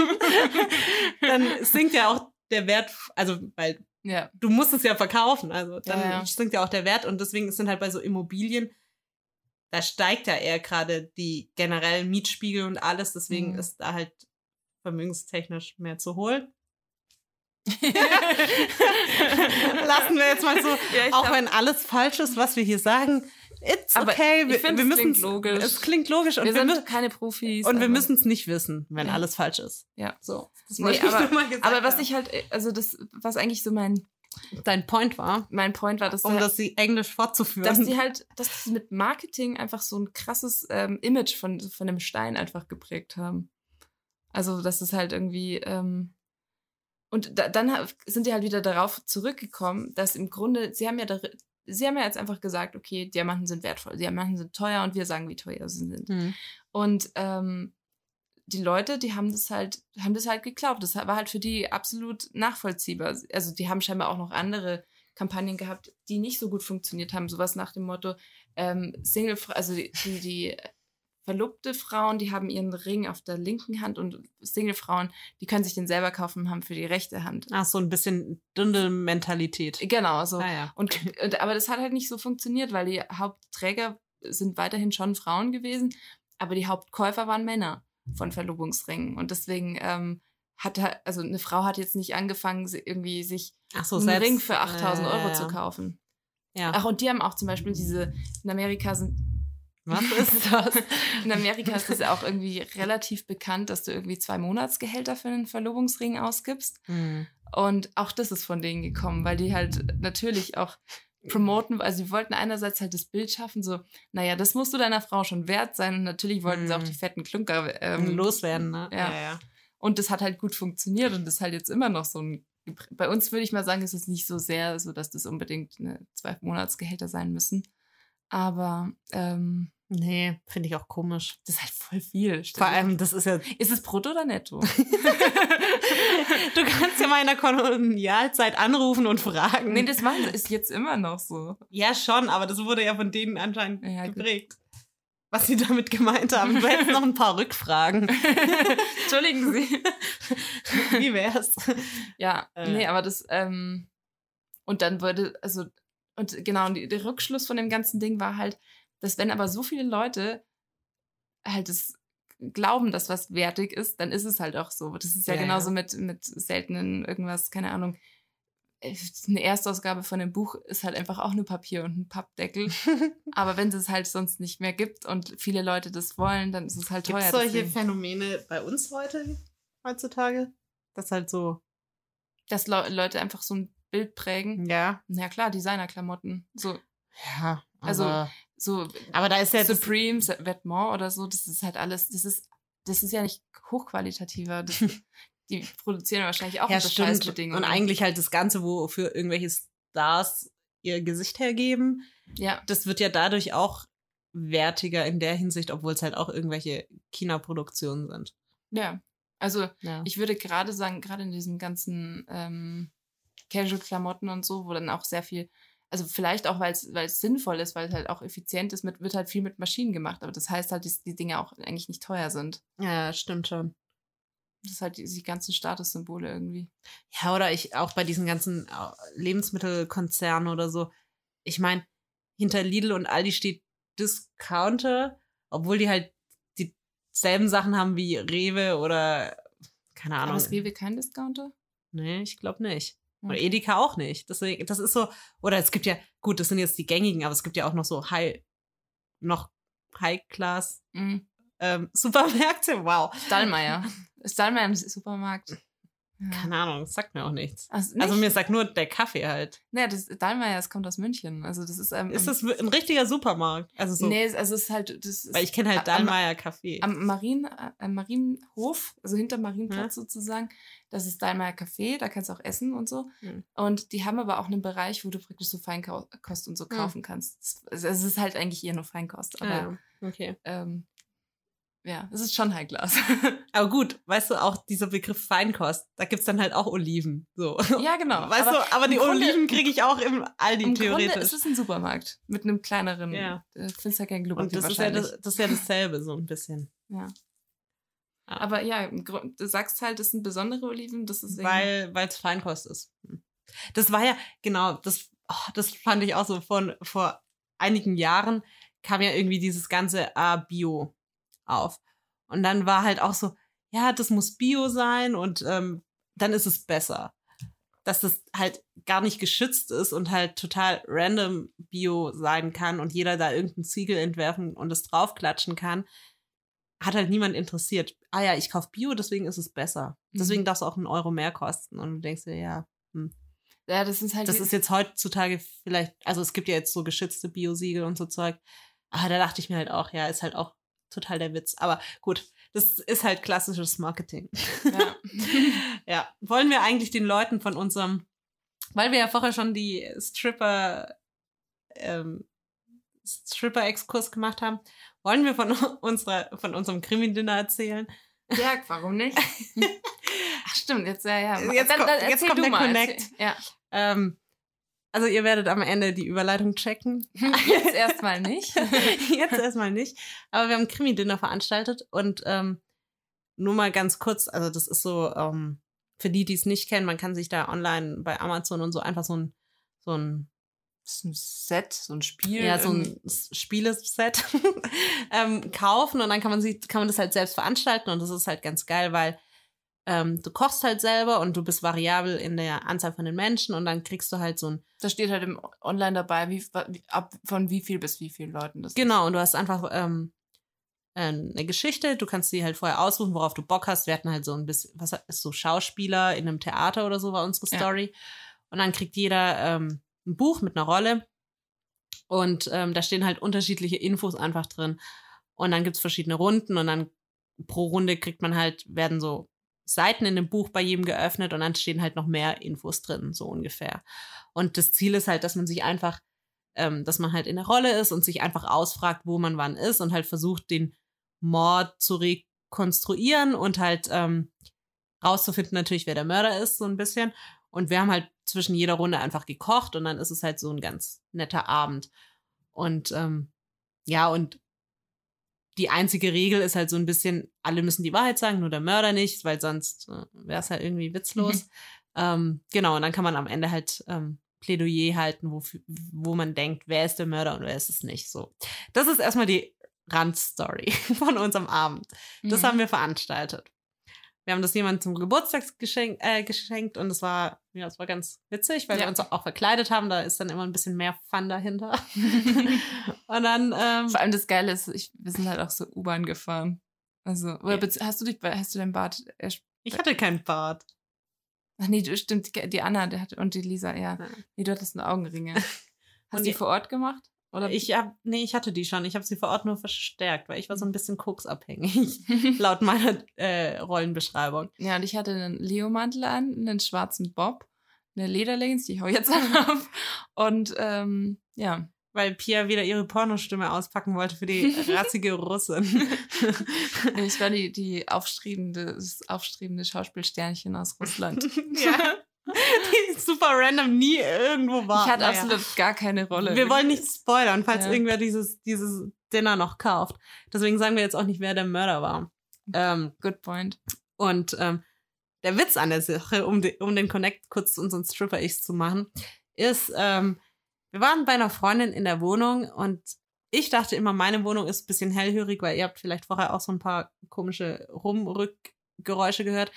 dann sinkt ja auch der Wert, also weil ja, du musst es ja verkaufen, also dann Ja, ja. sinkt ja auch der Wert und deswegen sind halt bei so Immobilien, da steigt ja eher gerade die generellen Mietspiegel und alles, deswegen Mhm. ist da halt vermögenstechnisch mehr zu holen. Lassen wir jetzt mal so, Ja, auch glaub- wenn alles falsch ist, was wir hier sagen, it's Aber okay, wir, wir es müssen klingt logisch. Es klingt logisch und wir wir, sind keine Profis. und wir aber- müssen es nicht wissen, wenn Ja. alles falsch ist. Ja. So. Das Nee, aber- nur mal gesagt Aber was ich halt, also das, was eigentlich so mein, dein Point war, mein Point war, dass, um da- das sie Englisch fortzuführen. dass die halt, dass die mit Marketing einfach so ein krasses ähm, Image von, von dem Stein einfach geprägt haben. Also, das ist halt irgendwie, ähm, und da, dann sind die halt wieder darauf zurückgekommen, dass im Grunde, sie haben ja, dar- sie haben ja jetzt einfach gesagt, okay, Diamanten sind wertvoll, Diamanten sind teuer und wir sagen, wie teuer sie sind. Hm. Und ähm, die Leute, die haben das halt, haben das halt geglaubt. Das war halt für die absolut nachvollziehbar. Also die haben scheinbar auch noch andere Kampagnen gehabt, die nicht so gut funktioniert haben. Sowas nach dem Motto, ähm, Single, also die, die, die verlobte Frauen, die haben ihren Ring auf der linken Hand und Single-Frauen, die können sich den selber kaufen, haben für die rechte Hand. Ach, so ein bisschen Dündel-Mentalität. Genau, so. Ah, ja. Und, und aber das hat halt nicht so funktioniert, weil die Hauptträger sind weiterhin schon Frauen gewesen, aber die Hauptkäufer waren Männer von Verlobungsringen. Und deswegen ähm, hat also eine Frau hat jetzt nicht angefangen, irgendwie sich so, einen selbst. Ring für 8000 Ja, Euro ja, zu kaufen. Ja. Ach, und die haben auch zum Beispiel diese, in Amerika sind, Was ist das? in Amerika ist das ja auch irgendwie relativ bekannt, dass du irgendwie zwei Monatsgehälter für einen Verlobungsring ausgibst. Hm. Und auch das ist von denen gekommen, weil die halt natürlich auch promoten, also sie wollten einerseits halt das Bild schaffen, so, naja, das musst du deiner Frau schon wert sein und natürlich wollten sie auch Mhm. die fetten Klunker ähm, Loswerden, ne? ja. ja. Und das hat halt gut funktioniert und das ist halt jetzt immer noch so ein, bei uns würde ich mal sagen, ist es nicht so sehr so, dass das unbedingt eine zwei Monatsgehälter sein müssen, aber ähm, Nee, finde ich auch komisch. das ist halt voll viel. Vor allem, das ist ja. ist es brutto oder netto? du kannst ja mal in der Kolonialzeit anrufen und fragen. nee, das machen, ist jetzt immer noch so. ja, schon, aber das wurde ja von denen anscheinend Ja, gut. geprägt. Was sie damit gemeint haben. Du hättest noch ein paar Rückfragen. Entschuldigen Sie. Wie wär's? Ja, Äh. nee, aber das, ähm, und dann wurde, also, und genau, und der Rückschluss von dem ganzen Ding war halt, dass wenn aber so viele Leute halt das glauben, dass was wertig ist, dann ist es halt auch so. Das ist ja, Ja, genauso ja. mit, mit seltenen irgendwas, keine Ahnung. äh, Eine Erstausgabe von einem Buch ist halt einfach auch nur Papier und ein Pappdeckel. Aber wenn es halt sonst nicht mehr gibt und viele Leute das wollen, dann ist es halt Gibt teuer. es solche deswegen. Phänomene bei uns heute, heutzutage? Das halt so. Dass Le Leute einfach so ein Bild prägen. Ja. Na klar, Designerklamotten. So, Ja. Also, so aber da ist ja. Supreme, Vetements oder so, das ist halt alles, das ist, das ist ja nicht hochqualitativer. Das, die produzieren wahrscheinlich auch ja, unter stimmt. Scheißbedingungen. Und eigentlich halt das Ganze, wofür irgendwelche Stars ihr Gesicht hergeben, ja, das wird ja dadurch auch wertiger in der Hinsicht, obwohl es halt auch irgendwelche China-Produktionen sind. ja. Also Ja. ich würde gerade sagen, gerade in diesen ganzen ähm, Casual-Klamotten und so, wo dann auch sehr viel, also vielleicht auch, weil es sinnvoll ist, weil es halt auch effizient ist, mit, wird halt viel mit Maschinen gemacht. Aber das heißt halt, dass die Dinge auch eigentlich nicht teuer sind. ja, stimmt schon. Das ist halt die, die ganzen Statussymbole irgendwie. Ja, oder ich auch bei diesen ganzen äh, Lebensmittelkonzernen oder so. Ich meine, hinter Lidl und Aldi steht Discounter, obwohl die halt dieselben Sachen haben wie Rewe oder keine Ahnung. Aber ist Rewe kein Discounter? Nee, ich glaube nicht. Oder Okay. Edeka auch nicht. Deswegen, das ist so, oder es gibt ja, gut, das sind jetzt die gängigen, aber es gibt ja auch noch so High, noch High-Class Mhm. ähm, Supermärkte. Wow. Stallmeier. Stallmeier im Supermarkt. Ja. Keine Ahnung, das sagt mir auch nichts. Also, Also mir sagt nur der Kaffee halt. Nee, das Stallmeier, das kommt aus München. Also das ist ähm, Ist das ein richtiger Supermarkt? Also so, Nee, also es ist halt das ist weil ich kenne halt Dallmayr Kaffee. am Marien äh, am Marienhof, also hinter Marienplatz sozusagen. Das ist Stallmeier Café, da kannst du auch essen und so. Mhm. Und die haben aber auch einen Bereich, wo du praktisch so Feinkost und so Mhm. kaufen kannst. Das- Also es ist halt eigentlich eher nur Feinkost, aber Ah, okay. ähm, ja, es ist schon High Class. Aber gut, weißt du, auch dieser Begriff Feinkost, da gibt's dann halt auch Oliven. So. ja, genau. Weißt aber du, aber die Grunde- Oliven kriege ich auch im Aldi im Grunde theoretisch. ist es ein Supermarkt mit einem kleineren. Ja. Äh, kein Und das ist, ja das, das ist ja dasselbe, so ein bisschen. Ja. Aber ja, du sagst halt, das sind besondere Oliven, das ist Weil es Feinkost ist. Hm. Das war ja, genau, das, oh, das fand ich auch so von vor einigen Jahren kam ja irgendwie dieses ganze ah, Bio auf. Und dann war halt auch so, ja, das muss Bio sein und ähm, dann ist es besser. Dass das halt gar nicht geschützt ist und halt total random Bio sein kann und jeder da irgendeinen Ziegel entwerfen und es draufklatschen kann, hat halt niemand interessiert. Ah ja, ich kaufe Bio, deswegen ist es besser. Deswegen Mhm. darf es auch einen Euro mehr kosten. Und du denkst dir, ja, ja, das ist halt. das ist jetzt heutzutage vielleicht, also es gibt ja jetzt so geschützte Biosiegel und so Zeug. Aber da dachte ich mir halt auch, ja, ist halt auch total der Witz. Aber gut, das ist halt klassisches Marketing. ja. ja, wollen wir eigentlich den Leuten von unserem, weil wir ja vorher schon die Stripper, ähm, Stripper-Exkurs gemacht haben, wollen wir von unserer, von unserem Krimi-Dinner erzählen? ja, warum nicht? Ach, stimmt, jetzt, ja, ja. Jetzt kommt- jetzt erzähl kommt du der mal, Connect. Ja. Ähm, also ihr werdet am Ende die Überleitung checken. Jetzt erstmal nicht. Jetzt erstmal nicht. Aber wir haben ein Krimi-Dinner veranstaltet und ähm, nur mal ganz kurz, also das ist so, ähm, für die, die es nicht kennen, man kann sich da online bei Amazon und so einfach so ein, so ein, ein Set, so ein Spiel. ja, so ein Spieleset ähm, kaufen und dann kann man sie, kann man das halt selbst veranstalten und das ist halt ganz geil, weil ähm, du kochst halt selber und du bist variabel in der Anzahl von den Menschen und dann kriegst du halt so ein Da steht halt im Online dabei, wie, wie, ab von wie viel bis wie vielen Leuten das Genau, und du hast einfach ähm, äh, eine Geschichte. Du kannst sie halt vorher aussuchen, worauf du Bock hast. Wir hatten halt so ein bisschen, was ist so Schauspieler in einem Theater oder so war unsere Ja. Story. Und dann kriegt jeder ähm, ein Buch mit einer Rolle. Und ähm, da stehen halt unterschiedliche Infos einfach drin. Und dann gibt's verschiedene Runden und dann pro Runde kriegt man halt, werden so Seiten in dem Buch bei jedem geöffnet und dann stehen halt noch mehr Infos drin, so ungefähr. Und das Ziel ist halt, dass man sich einfach ähm, dass man halt in der Rolle ist und sich einfach ausfragt, wo man wann ist und halt versucht, den Mord zu rekonstruieren und halt ähm, rauszufinden natürlich, wer der Mörder ist, so ein bisschen. Und wir haben halt zwischen jeder Runde einfach gekocht und dann ist es halt so ein ganz netter Abend. Und ähm, ja, und die einzige Regel ist halt so ein bisschen, alle müssen die Wahrheit sagen, nur der Mörder nicht, weil sonst äh, wäre es halt irgendwie witzlos. Ähm, genau, und dann kann man am Ende halt ähm, Plädoyer halten, wo, wo man denkt, wer ist der Mörder und wer ist es nicht. So. Das ist erstmal die Randstory von unserem Abend. Das Mhm. haben wir veranstaltet. Wir haben das jemandem zum Geburtstag geschenkt, äh, geschenkt und es war, ja, es war ganz witzig, weil Ja. wir uns auch verkleidet haben. Da ist dann immer ein bisschen mehr Fun dahinter. und dann, ähm, Vor allem das Geile ist, ich, wir sind halt auch so U-Bahn gefahren. Also, oder Ja. hast du dich, hast du dein Bart ich hatte keinen Bart. Ach nee, du- stimmt, die Anna der hat, und die Lisa, ja. Ja. Nee, du hattest eine Augenringe. Hast du die- vor Ort gemacht? Oder Ich hab, nee, ich hatte die schon. Ich habe sie vor Ort nur verstärkt, weil ich war so ein bisschen koksabhängig, laut meiner äh, Rollenbeschreibung. ja, und ich hatte einen Leo-Mantel an, einen schwarzen Bob, eine Lederleggings, die ich auch jetzt anhabe. Und ähm, ja. Weil Pia wieder ihre Pornostimme auspacken wollte für die rassige Russin. Ich war die, die aufstrebende, das aufstrebende Schauspielsternchen aus Russland. ja. Die super random nie irgendwo war. ich hatte Naja. absolut gar keine Rolle. Wir wollen nicht spoilern, falls Ja. irgendwer dieses, dieses Dinner noch kauft. Deswegen sagen wir jetzt auch nicht, wer der Mörder war. Ähm, Good point. und ähm, der Witz an der Sache, um, de, um den Connect kurz zu unseren Stripper-Ichs zu machen, ist, ähm, wir waren bei einer Freundin in der Wohnung und ich dachte immer, meine Wohnung ist ein bisschen hellhörig, weil ihr habt vielleicht vorher auch so ein paar komische Rumrückgeräusche gehört.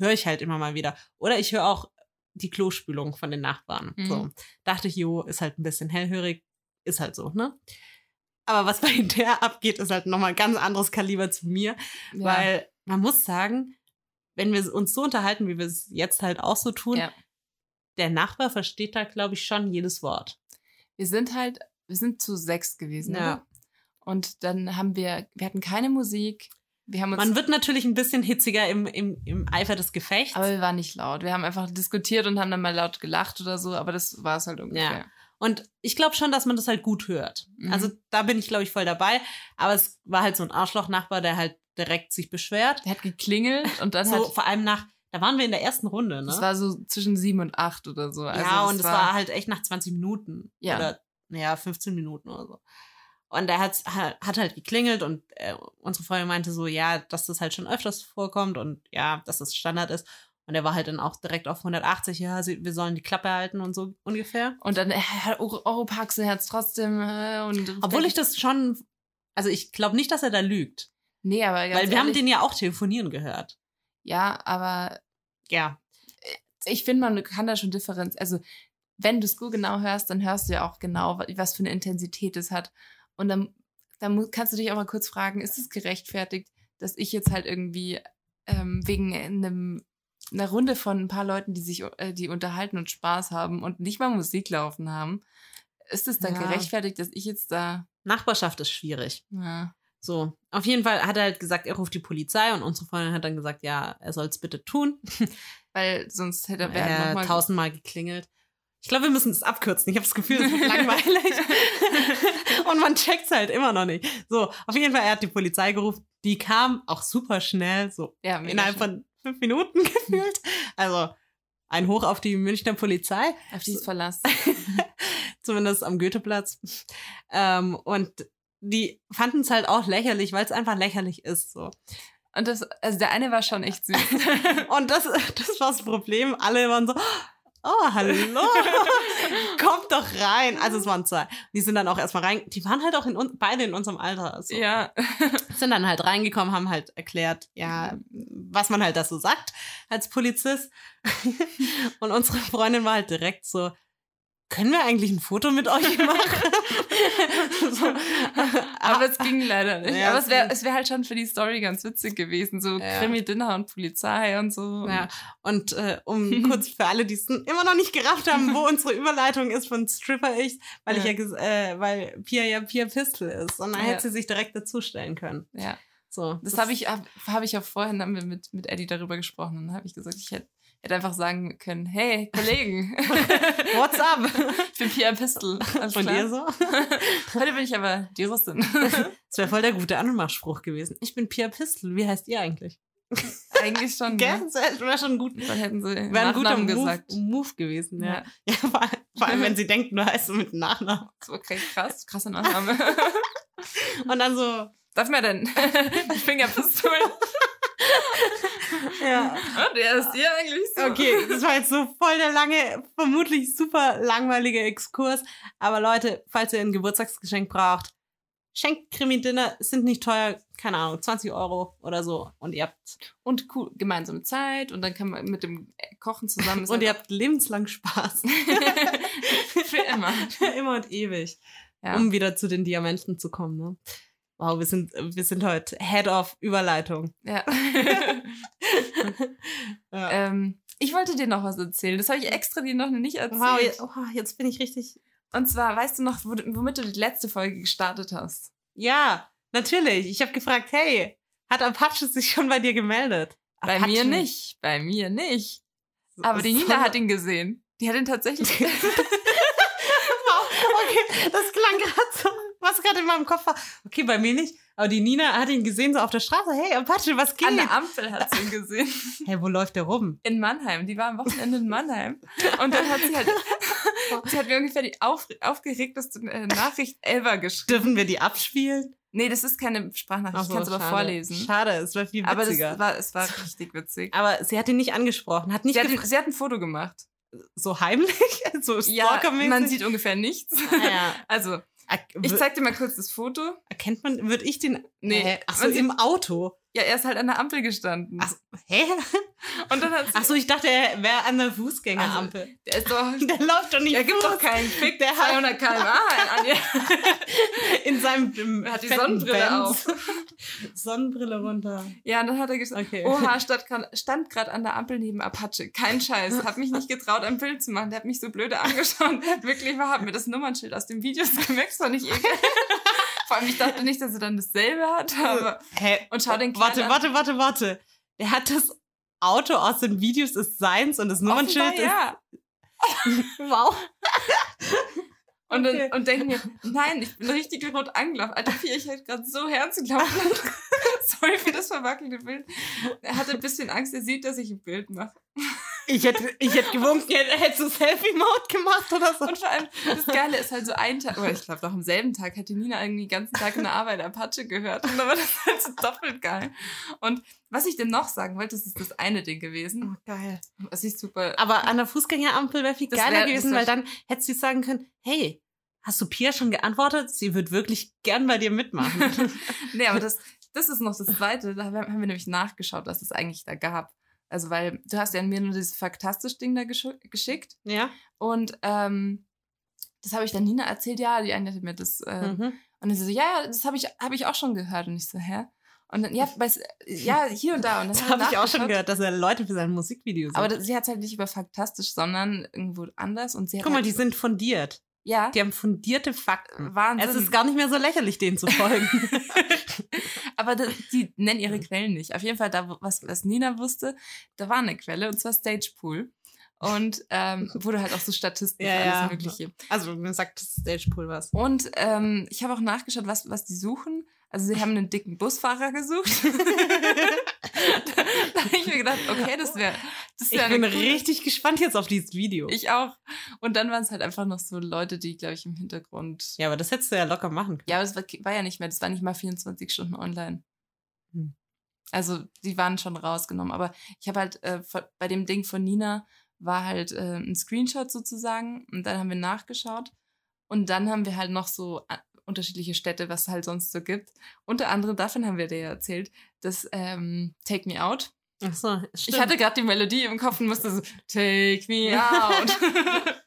Höre ich halt immer mal wieder. Oder ich höre auch die Klospülung von den Nachbarn. Mhm. So. Dachte ich, jo, ist halt ein bisschen hellhörig. Ist halt so, ne? Aber was bei der abgeht, ist halt nochmal ein ganz anderes Kaliber zu mir. Ja. Weil man muss sagen, wenn wir uns so unterhalten, wie wir es jetzt halt auch so tun, Ja. der Nachbar versteht da, glaube ich, schon jedes Wort. wir sind halt, wir sind zu sechs gewesen. Ja. Oder? Und dann haben wir, wir hatten keine Musik. Wir haben uns, Man wird natürlich ein bisschen hitziger im, im, im Eifer des Gefechts. aber wir waren nicht laut. Wir haben einfach diskutiert und haben dann mal laut gelacht oder so, aber das war es halt ungefähr. Und ich glaube schon, dass man das halt gut hört. Mhm. Also da bin ich, glaube ich, voll dabei. Aber es war halt so ein Arschloch-Nachbar, der halt direkt sich beschwert. Der hat geklingelt und dann So, hat. vor allem nach, da waren wir in der ersten Runde, ne? Das war so zwischen sieben und acht oder so. Also ja, und es war halt echt nach 20 Minuten. Ja. Oder, ja, 15 Minuten oder so. Und er hat, hat halt geklingelt und äh, unsere Freundin meinte so, ja, dass das halt schon öfters vorkommt und ja, dass das Standard ist. Und er war halt dann auch direkt auf 180, ja, sie, wir sollen die Klappe halten und so ungefähr. Und dann, äh, Europaxe hat's trotzdem. Äh, und Obwohl ich das schon, also ich glaube nicht, dass er da lügt. Nee, aber ganz weil wir haben ehrlich, den ja auch telefonieren gehört. Ja, aber Ja. ich finde, man kann da schon differenz. Also, wenn du es gut genau hörst, dann hörst du ja auch genau, wa- was für eine Intensität es hat. Und dann, dann kannst du dich auch mal kurz fragen, ist es gerechtfertigt, dass ich jetzt halt irgendwie ähm, wegen einem, einer Runde von ein paar Leuten, die sich äh, die unterhalten und Spaß haben und nicht mal Musik laufen haben, ist es dann Ja. gerechtfertigt, dass ich jetzt da. Nachbarschaft ist schwierig. Ja, So, auf jeden Fall hat er halt gesagt, er ruft die Polizei und unsere Freundin hat dann gesagt, ja, er soll es bitte tun. weil sonst hätte er Er nochmal. tausendmal geklingelt. Ich glaube, wir müssen das abkürzen. Ich habe das Gefühl, es wird langweilig. und man checkt's halt immer noch nicht. So, auf jeden Fall, er hat die Polizei gerufen. Die kam auch super schnell, so Ja, innerhalb schnell. von fünf Minuten gefühlt. Also ein Hoch auf die Münchner Polizei. auf dieses Verlass. zumindest am Goetheplatz. Ähm, und die fanden es halt auch lächerlich, weil es einfach lächerlich ist. So. Und das, also der eine war schon echt süß. Und das, das war das Problem. Alle waren so, oh, hallo, kommt doch rein. Also es waren zwei. Die sind dann auch erstmal rein. Die waren halt auch in un beide in unserem Alter. So. ja. Sind dann halt reingekommen, haben halt erklärt, ja, was man halt da so sagt als Polizist. Und unsere Freundin war halt direkt so, können wir eigentlich ein Foto mit euch machen? so, Aber es ging leider nicht. Ja, Aber es wäre wär halt schon für die Story ganz witzig gewesen. So Ja. Krimi-Dinner und Polizei und so. Ja, und äh, um kurz für alle, die es immer noch nicht gerafft haben, wo unsere Überleitung ist von Stripper ich, weil ich Ja. ja, ges- äh, weil Pia ja Pia Pistol ist. Und dann Ja. hätte sie sich direkt dazustellen können. ja. So, Das habe ich, hab, hab ich auch vorhin haben wir mit, mit Eddie darüber gesprochen. Und dann habe ich gesagt, ich hätte hätte einfach sagen können, hey, Kollegen, What's up? ich bin Pia Pistol. Alles Von klar? dir so? Heute bin ich aber die Russin. Das wäre voll der gute Anmachspruch gewesen. Ich bin Pia Pistol. Wie heißt ihr eigentlich? Eigentlich schon. Gell? Ne? Das wäre schon gut. Dann hätten sie Wäre ein guter Move, gesagt. Move gewesen, ja. Ja. ja vor, vor allem, wenn sie denken, du heißt so mit Nachnamen. Das war okay, krass, krasser Nachname. Und dann so, Darf mir denn Fingerpistolen? Ja. Oh, der ist dir eigentlich so. Okay, das war jetzt so voll der lange, vermutlich super langweilige Exkurs. Aber Leute, falls ihr ein Geburtstagsgeschenk braucht, schenkt Krimi-Dinner, sind nicht teuer, keine Ahnung, 20 Euro oder so. Und ihr habt, Und cool, gemeinsame Zeit und dann kann man mit dem Kochen zusammen. und ihr habt lebenslang Spaß. Für immer. Für immer und ewig. Ja. Um wieder zu den Diamanten zu kommen, ne? Wow, wir sind, wir sind heute Head of Überleitung. ja. Ja. ähm, ich wollte dir noch was erzählen. Das habe ich extra dir noch nicht erzählt. wow, jetzt, oh, jetzt bin ich richtig. Und zwar, weißt du noch, wo- womit du die letzte Folge gestartet hast? Ja, natürlich. Ich habe gefragt, hey, hat Apache sich schon bei dir gemeldet? Bei Apache. mir nicht. Bei mir nicht. Aber die Nina hat ihn gesehen. Die hat ihn tatsächlich. okay, das klang gerade was gerade in meinem Kopf war. Okay, bei mir nicht. Aber die Nina hat ihn gesehen so auf der Straße. Hey, Apache, was geht? An der Ampel hat sie ihn gesehen. Hey, wo läuft der rum? In Mannheim. Die war am Wochenende in Mannheim. Und dann hat sie halt. sie hat mir ungefähr die auf, aufgeregteste äh, Nachricht ever geschrieben. Dürfen wir die abspielen? Nee, das ist keine Sprachnachricht. Ach ich so, kann es aber vorlesen. Schade, es war viel Aber das witziger. war, es war richtig witzig. Aber sie hat ihn nicht angesprochen, hat nicht Sie hat, sie hat ein Foto gemacht. so heimlich, so Ja, stalkermäßig. man sieht ungefähr nichts. Ah, ja. Also, Er- ich zeig dir mal kurz das Foto. erkennt man, würde ich den, Nee, Hä? ach so, im Auto. Ja, er ist halt an der Ampel gestanden. Ach, hä? Und dann hat Ach so, ich dachte, er wäre an der Fußgängerampel. der ist doch, der läuft doch nicht er gibt doch keinen Fick, Der der hat- 200 km/h in seinem hat die Sonnenbrille Benz. Sonnenbrille runter. Ja, und dann hat er gesagt, Okay. Oha, stand, gerade an der Ampel neben Apache. Kein Scheiß. Hab mich nicht getraut, ein Bild zu machen. Der hat mich so blöde angeschaut. Wirklich war, hat mir das Nummernschild aus den Videos gemerkt. Das war nicht ekel. Vor allem, ich dachte nicht, dass er dann dasselbe hat, aber Hä? Und schau den Kerl Warte, an. warte, warte, warte. Der hat das Auto aus den Videos des Seins und das Nummernschild ja. ist. Wow. Und, Okay. und denke mir, nein, ich bin richtig rot angelaufen. Alter, Pia, ich hätte gerade so Herzenklopfen. Sorry für das verwackelte Bild. Er hatte ein bisschen Angst, er sieht, dass ich ein Bild mache. Ich hätte, ich hätte gewunken, hättest du Selfie-Mode gemacht oder so. Und vor allem, das Geile ist halt so ein Tag, oder ich glaube noch am selben Tag hätte Nina irgendwie den ganzen Tag in der Arbeit Apache gehört. Und dann war das halt so doppelt geil. Und was ich denn noch sagen wollte, das ist das eine Ding gewesen, Oh, geil. was ich super... Aber an der Fußgängerampel wäre viel Das geiler wär- das gewesen, weil dann hättest du sagen können, hey, hast du Pia schon geantwortet? Sie wird wirklich gern bei dir mitmachen. Nee, aber das, das ist noch das Zweite. Da haben wir nämlich nachgeschaut, was es eigentlich da gab. Also, weil du hast ja mir nur dieses Faktastisch-Ding da geschu- geschickt. ja? Und ähm, das habe ich dann Nina erzählt. Ja, die eine hatte mir das. Äh, Mhm. Und dann sie so, ja, ja, das habe ich, hab ich auch schon gehört. Und ich so, hä? Und dann, ja, weiß, ja, hier und da. Und Das habe ich auch schon gehört, dass er Leute für sein Musikvideo sind. Aber das, sie hat halt nicht über Faktastisch, sondern irgendwo anders. Und sie hat Guck mal, halt, die sind fundiert. ja, Die haben fundierte Fakten. Wahnsinn. Es ist gar nicht mehr so lächerlich, denen zu folgen. Aber das, die nennen ihre Quellen nicht. Auf jeden Fall, da, was, was Nina wusste, da war eine Quelle, und zwar Stagepool. Und ähm, wurde halt auch so Statistiken Ja, alles ja. Mögliche. also, mir sagt Stagepool was. Und ähm, ich habe auch nachgeschaut, was, was die suchen. Also sie haben einen dicken Busfahrer gesucht. da da habe ich mir gedacht, okay, das wäre das Ich wär bin eine coole- richtig gespannt jetzt auf dieses Video. Ich auch. Und dann waren es halt einfach noch so Leute, die, glaube ich, im Hintergrund. ja, aber das hättest du ja locker machen können. Ja, aber das war, war ja nicht mehr, das war nicht mal 24 Stunden online. Hm. Also die waren schon rausgenommen. Aber ich habe halt äh, bei dem Ding von Nina war halt äh, ein Screenshot sozusagen. Und dann haben wir nachgeschaut. Und dann haben wir halt noch so unterschiedliche Städte, was es halt sonst so gibt. Unter anderem, davon haben wir dir ja erzählt, das ähm, Take Me Out. Ach so, Ich hatte gerade die Melodie im Kopf und musste so Take Me Out.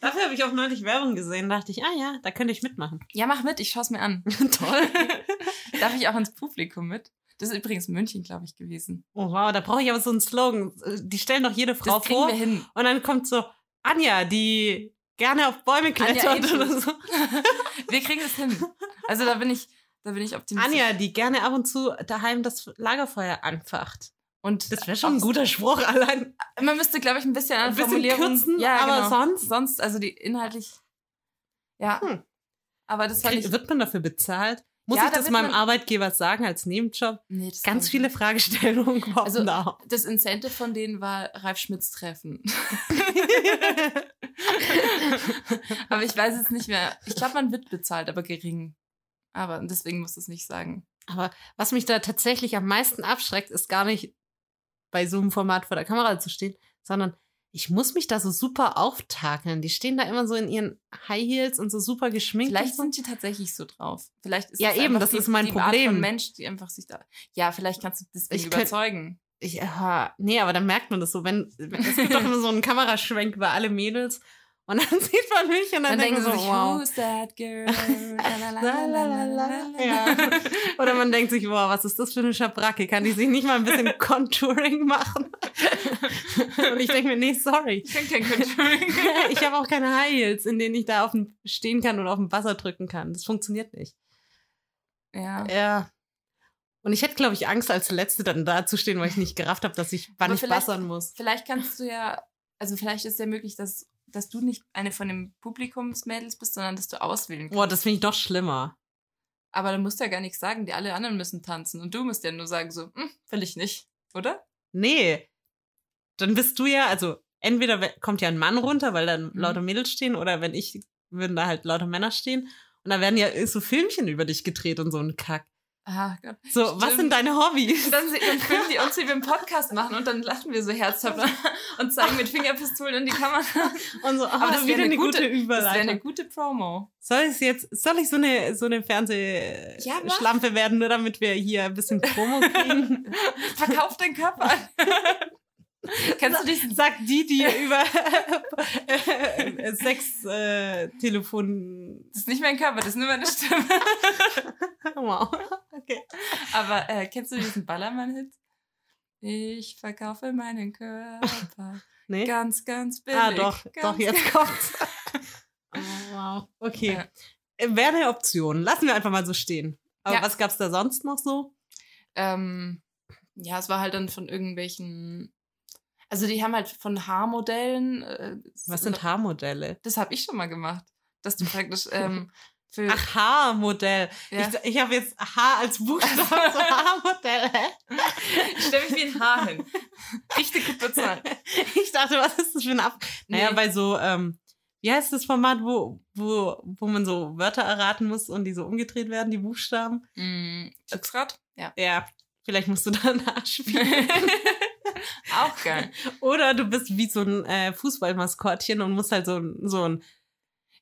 Dafür habe ich auch neulich Werbung gesehen. Dachte ich, ah ja, da könnte ich mitmachen. ja, mach mit, ich schaue es mir an. Toll. Darf ich auch ins Publikum mit? Das ist übrigens München, glaube ich, gewesen. Oh wow, da brauche ich aber so einen Slogan. Die stellen doch jede Frau Das vor wir hin. und dann kommt so Anja, die gerne auf Bäume klettert Anja oder so. Wir kriegen das hin. Also da bin ich, da bin ich optimistisch. Anja, die gerne ab und zu daheim das Lagerfeuer anfacht. Und Das wäre schon ein guter Spruch allein. Man müsste, glaube ich, ein bisschen an Ein bisschen Formulierung. kürzen, ja, aber genau. sonst? Sonst, also die inhaltlich. Ja. Hm. Aber das fand ich. Krieg, wird man dafür bezahlt? Muss Ja, ich da das meinem Arbeitgeber sagen als Nebenjob? Nee, das Ganz viele. Fragestellungen kommen Also- da. Das Incentive von denen war Ralf Schmitz Treffen. aber ich weiß es nicht mehr. Ich glaube, man wird bezahlt, aber gering. Aber deswegen muss es nicht sagen. Aber was mich da tatsächlich am meisten abschreckt, ist gar nicht bei so einem Format vor der Kamera zu stehen, sondern ich muss mich da so super auftakeln. Die stehen da immer so in ihren High Heels und so super geschminkt. Vielleicht sind die tatsächlich so drauf. Vielleicht ist Ja, eben, das die, ist mein die Art Problem. von Mensch, die einfach sich da. Ja, vielleicht kannst du könnt- überzeugen. Ich, ja, nee, aber dann merkt man das so, wenn, es gibt doch immer so einen Kameraschwenk über alle Mädels und dann sieht man mich und dann, Dann denken man so, sich, wow. who's that girl? Ja. Oder man denkt sich, wow, was ist das für eine Schabracke? Kann die sich nicht mal ein bisschen Contouring machen? Und ich denke mir, nee, sorry. Ich kann kein Contouring. Ich habe auch keine High Heels, in denen ich da auf dem stehen kann oder auf dem Wasser drücken kann. Das funktioniert nicht. ja. Ja. Und ich hätte, glaube ich, Angst, als Letzte dann da zu stehen, weil ich nicht gerafft habe, dass ich, wann Aber ich bassern muss. Vielleicht kannst du ja, also vielleicht ist ja möglich, dass, dass du nicht eine von den Publikumsmädels bist, sondern dass du auswählen kannst. Boah, das finde ich doch schlimmer. Aber dann musst du ja gar nichts sagen, die alle anderen müssen tanzen und du musst ja nur sagen so, hm, will ich nicht, oder? Nee. Dann bist du ja, also entweder we- kommt ja ein Mann runter, weil dann Mhm. lauter Mädels stehen, oder wenn ich, würden da halt lauter Männer stehen. Und da werden ja so Filmchen über dich gedreht und so ein Kack. Ah Gott. So, was Stimmt. sind deine Hobbys? Und dann, dann filmen die uns, wie wir einen Podcast machen und dann lachen wir so herzhaft und zeigen mit Fingerpistolen in die Kamera. Und so, Aber ah, das wär wieder eine eine gute, gute- Das wäre Überleitung. eine gute Promo. Soll ich jetzt, soll ich so eine, so eine Ja. Fernsehschlampe werden, nur damit wir hier ein bisschen Promo kriegen? Verkauf deinen Körper an. Kennst du diesen Sagt die, die über äh, Sex äh, Telefon. Das ist nicht mein Körper, das ist nur meine Stimme. Wow. Okay. Aber äh, kennst du diesen Ballermann-Hit? Ich verkaufe meinen Körper Nee. ganz, ganz billig. ah, doch, ganz, doch, jetzt kommt's. oh, wow. Okay. Ja. Äh, Wäre eine Option. Lassen wir einfach mal so stehen. Aber Ja. was gab's da sonst noch so? Ähm, ja, es war halt dann von irgendwelchen. Also die haben halt von Haarmodellen. Äh, Was sind Haarmodelle? Das habe ich schon mal gemacht. Dass du praktisch ähm, Für, Ach, Haarmodell. Ja. Ich, ich habe jetzt Haar als Buchstabe zu Haarmodell. Ich stelle mich wie ein Haar hin. Richtig bezahlt. Ich dachte, was ist das für ein Ab... Naja, Nee. bei so, ähm, wie heißt das Format, wo, wo, wo man so Wörter erraten muss und die so umgedreht werden, die Buchstaben? Mm, Glücksrad? Ja. Ja, vielleicht musst du da nachspielen. Auch geil. Oder du bist wie so ein äh, Fußballmaskottchen und musst halt so, ein- so ein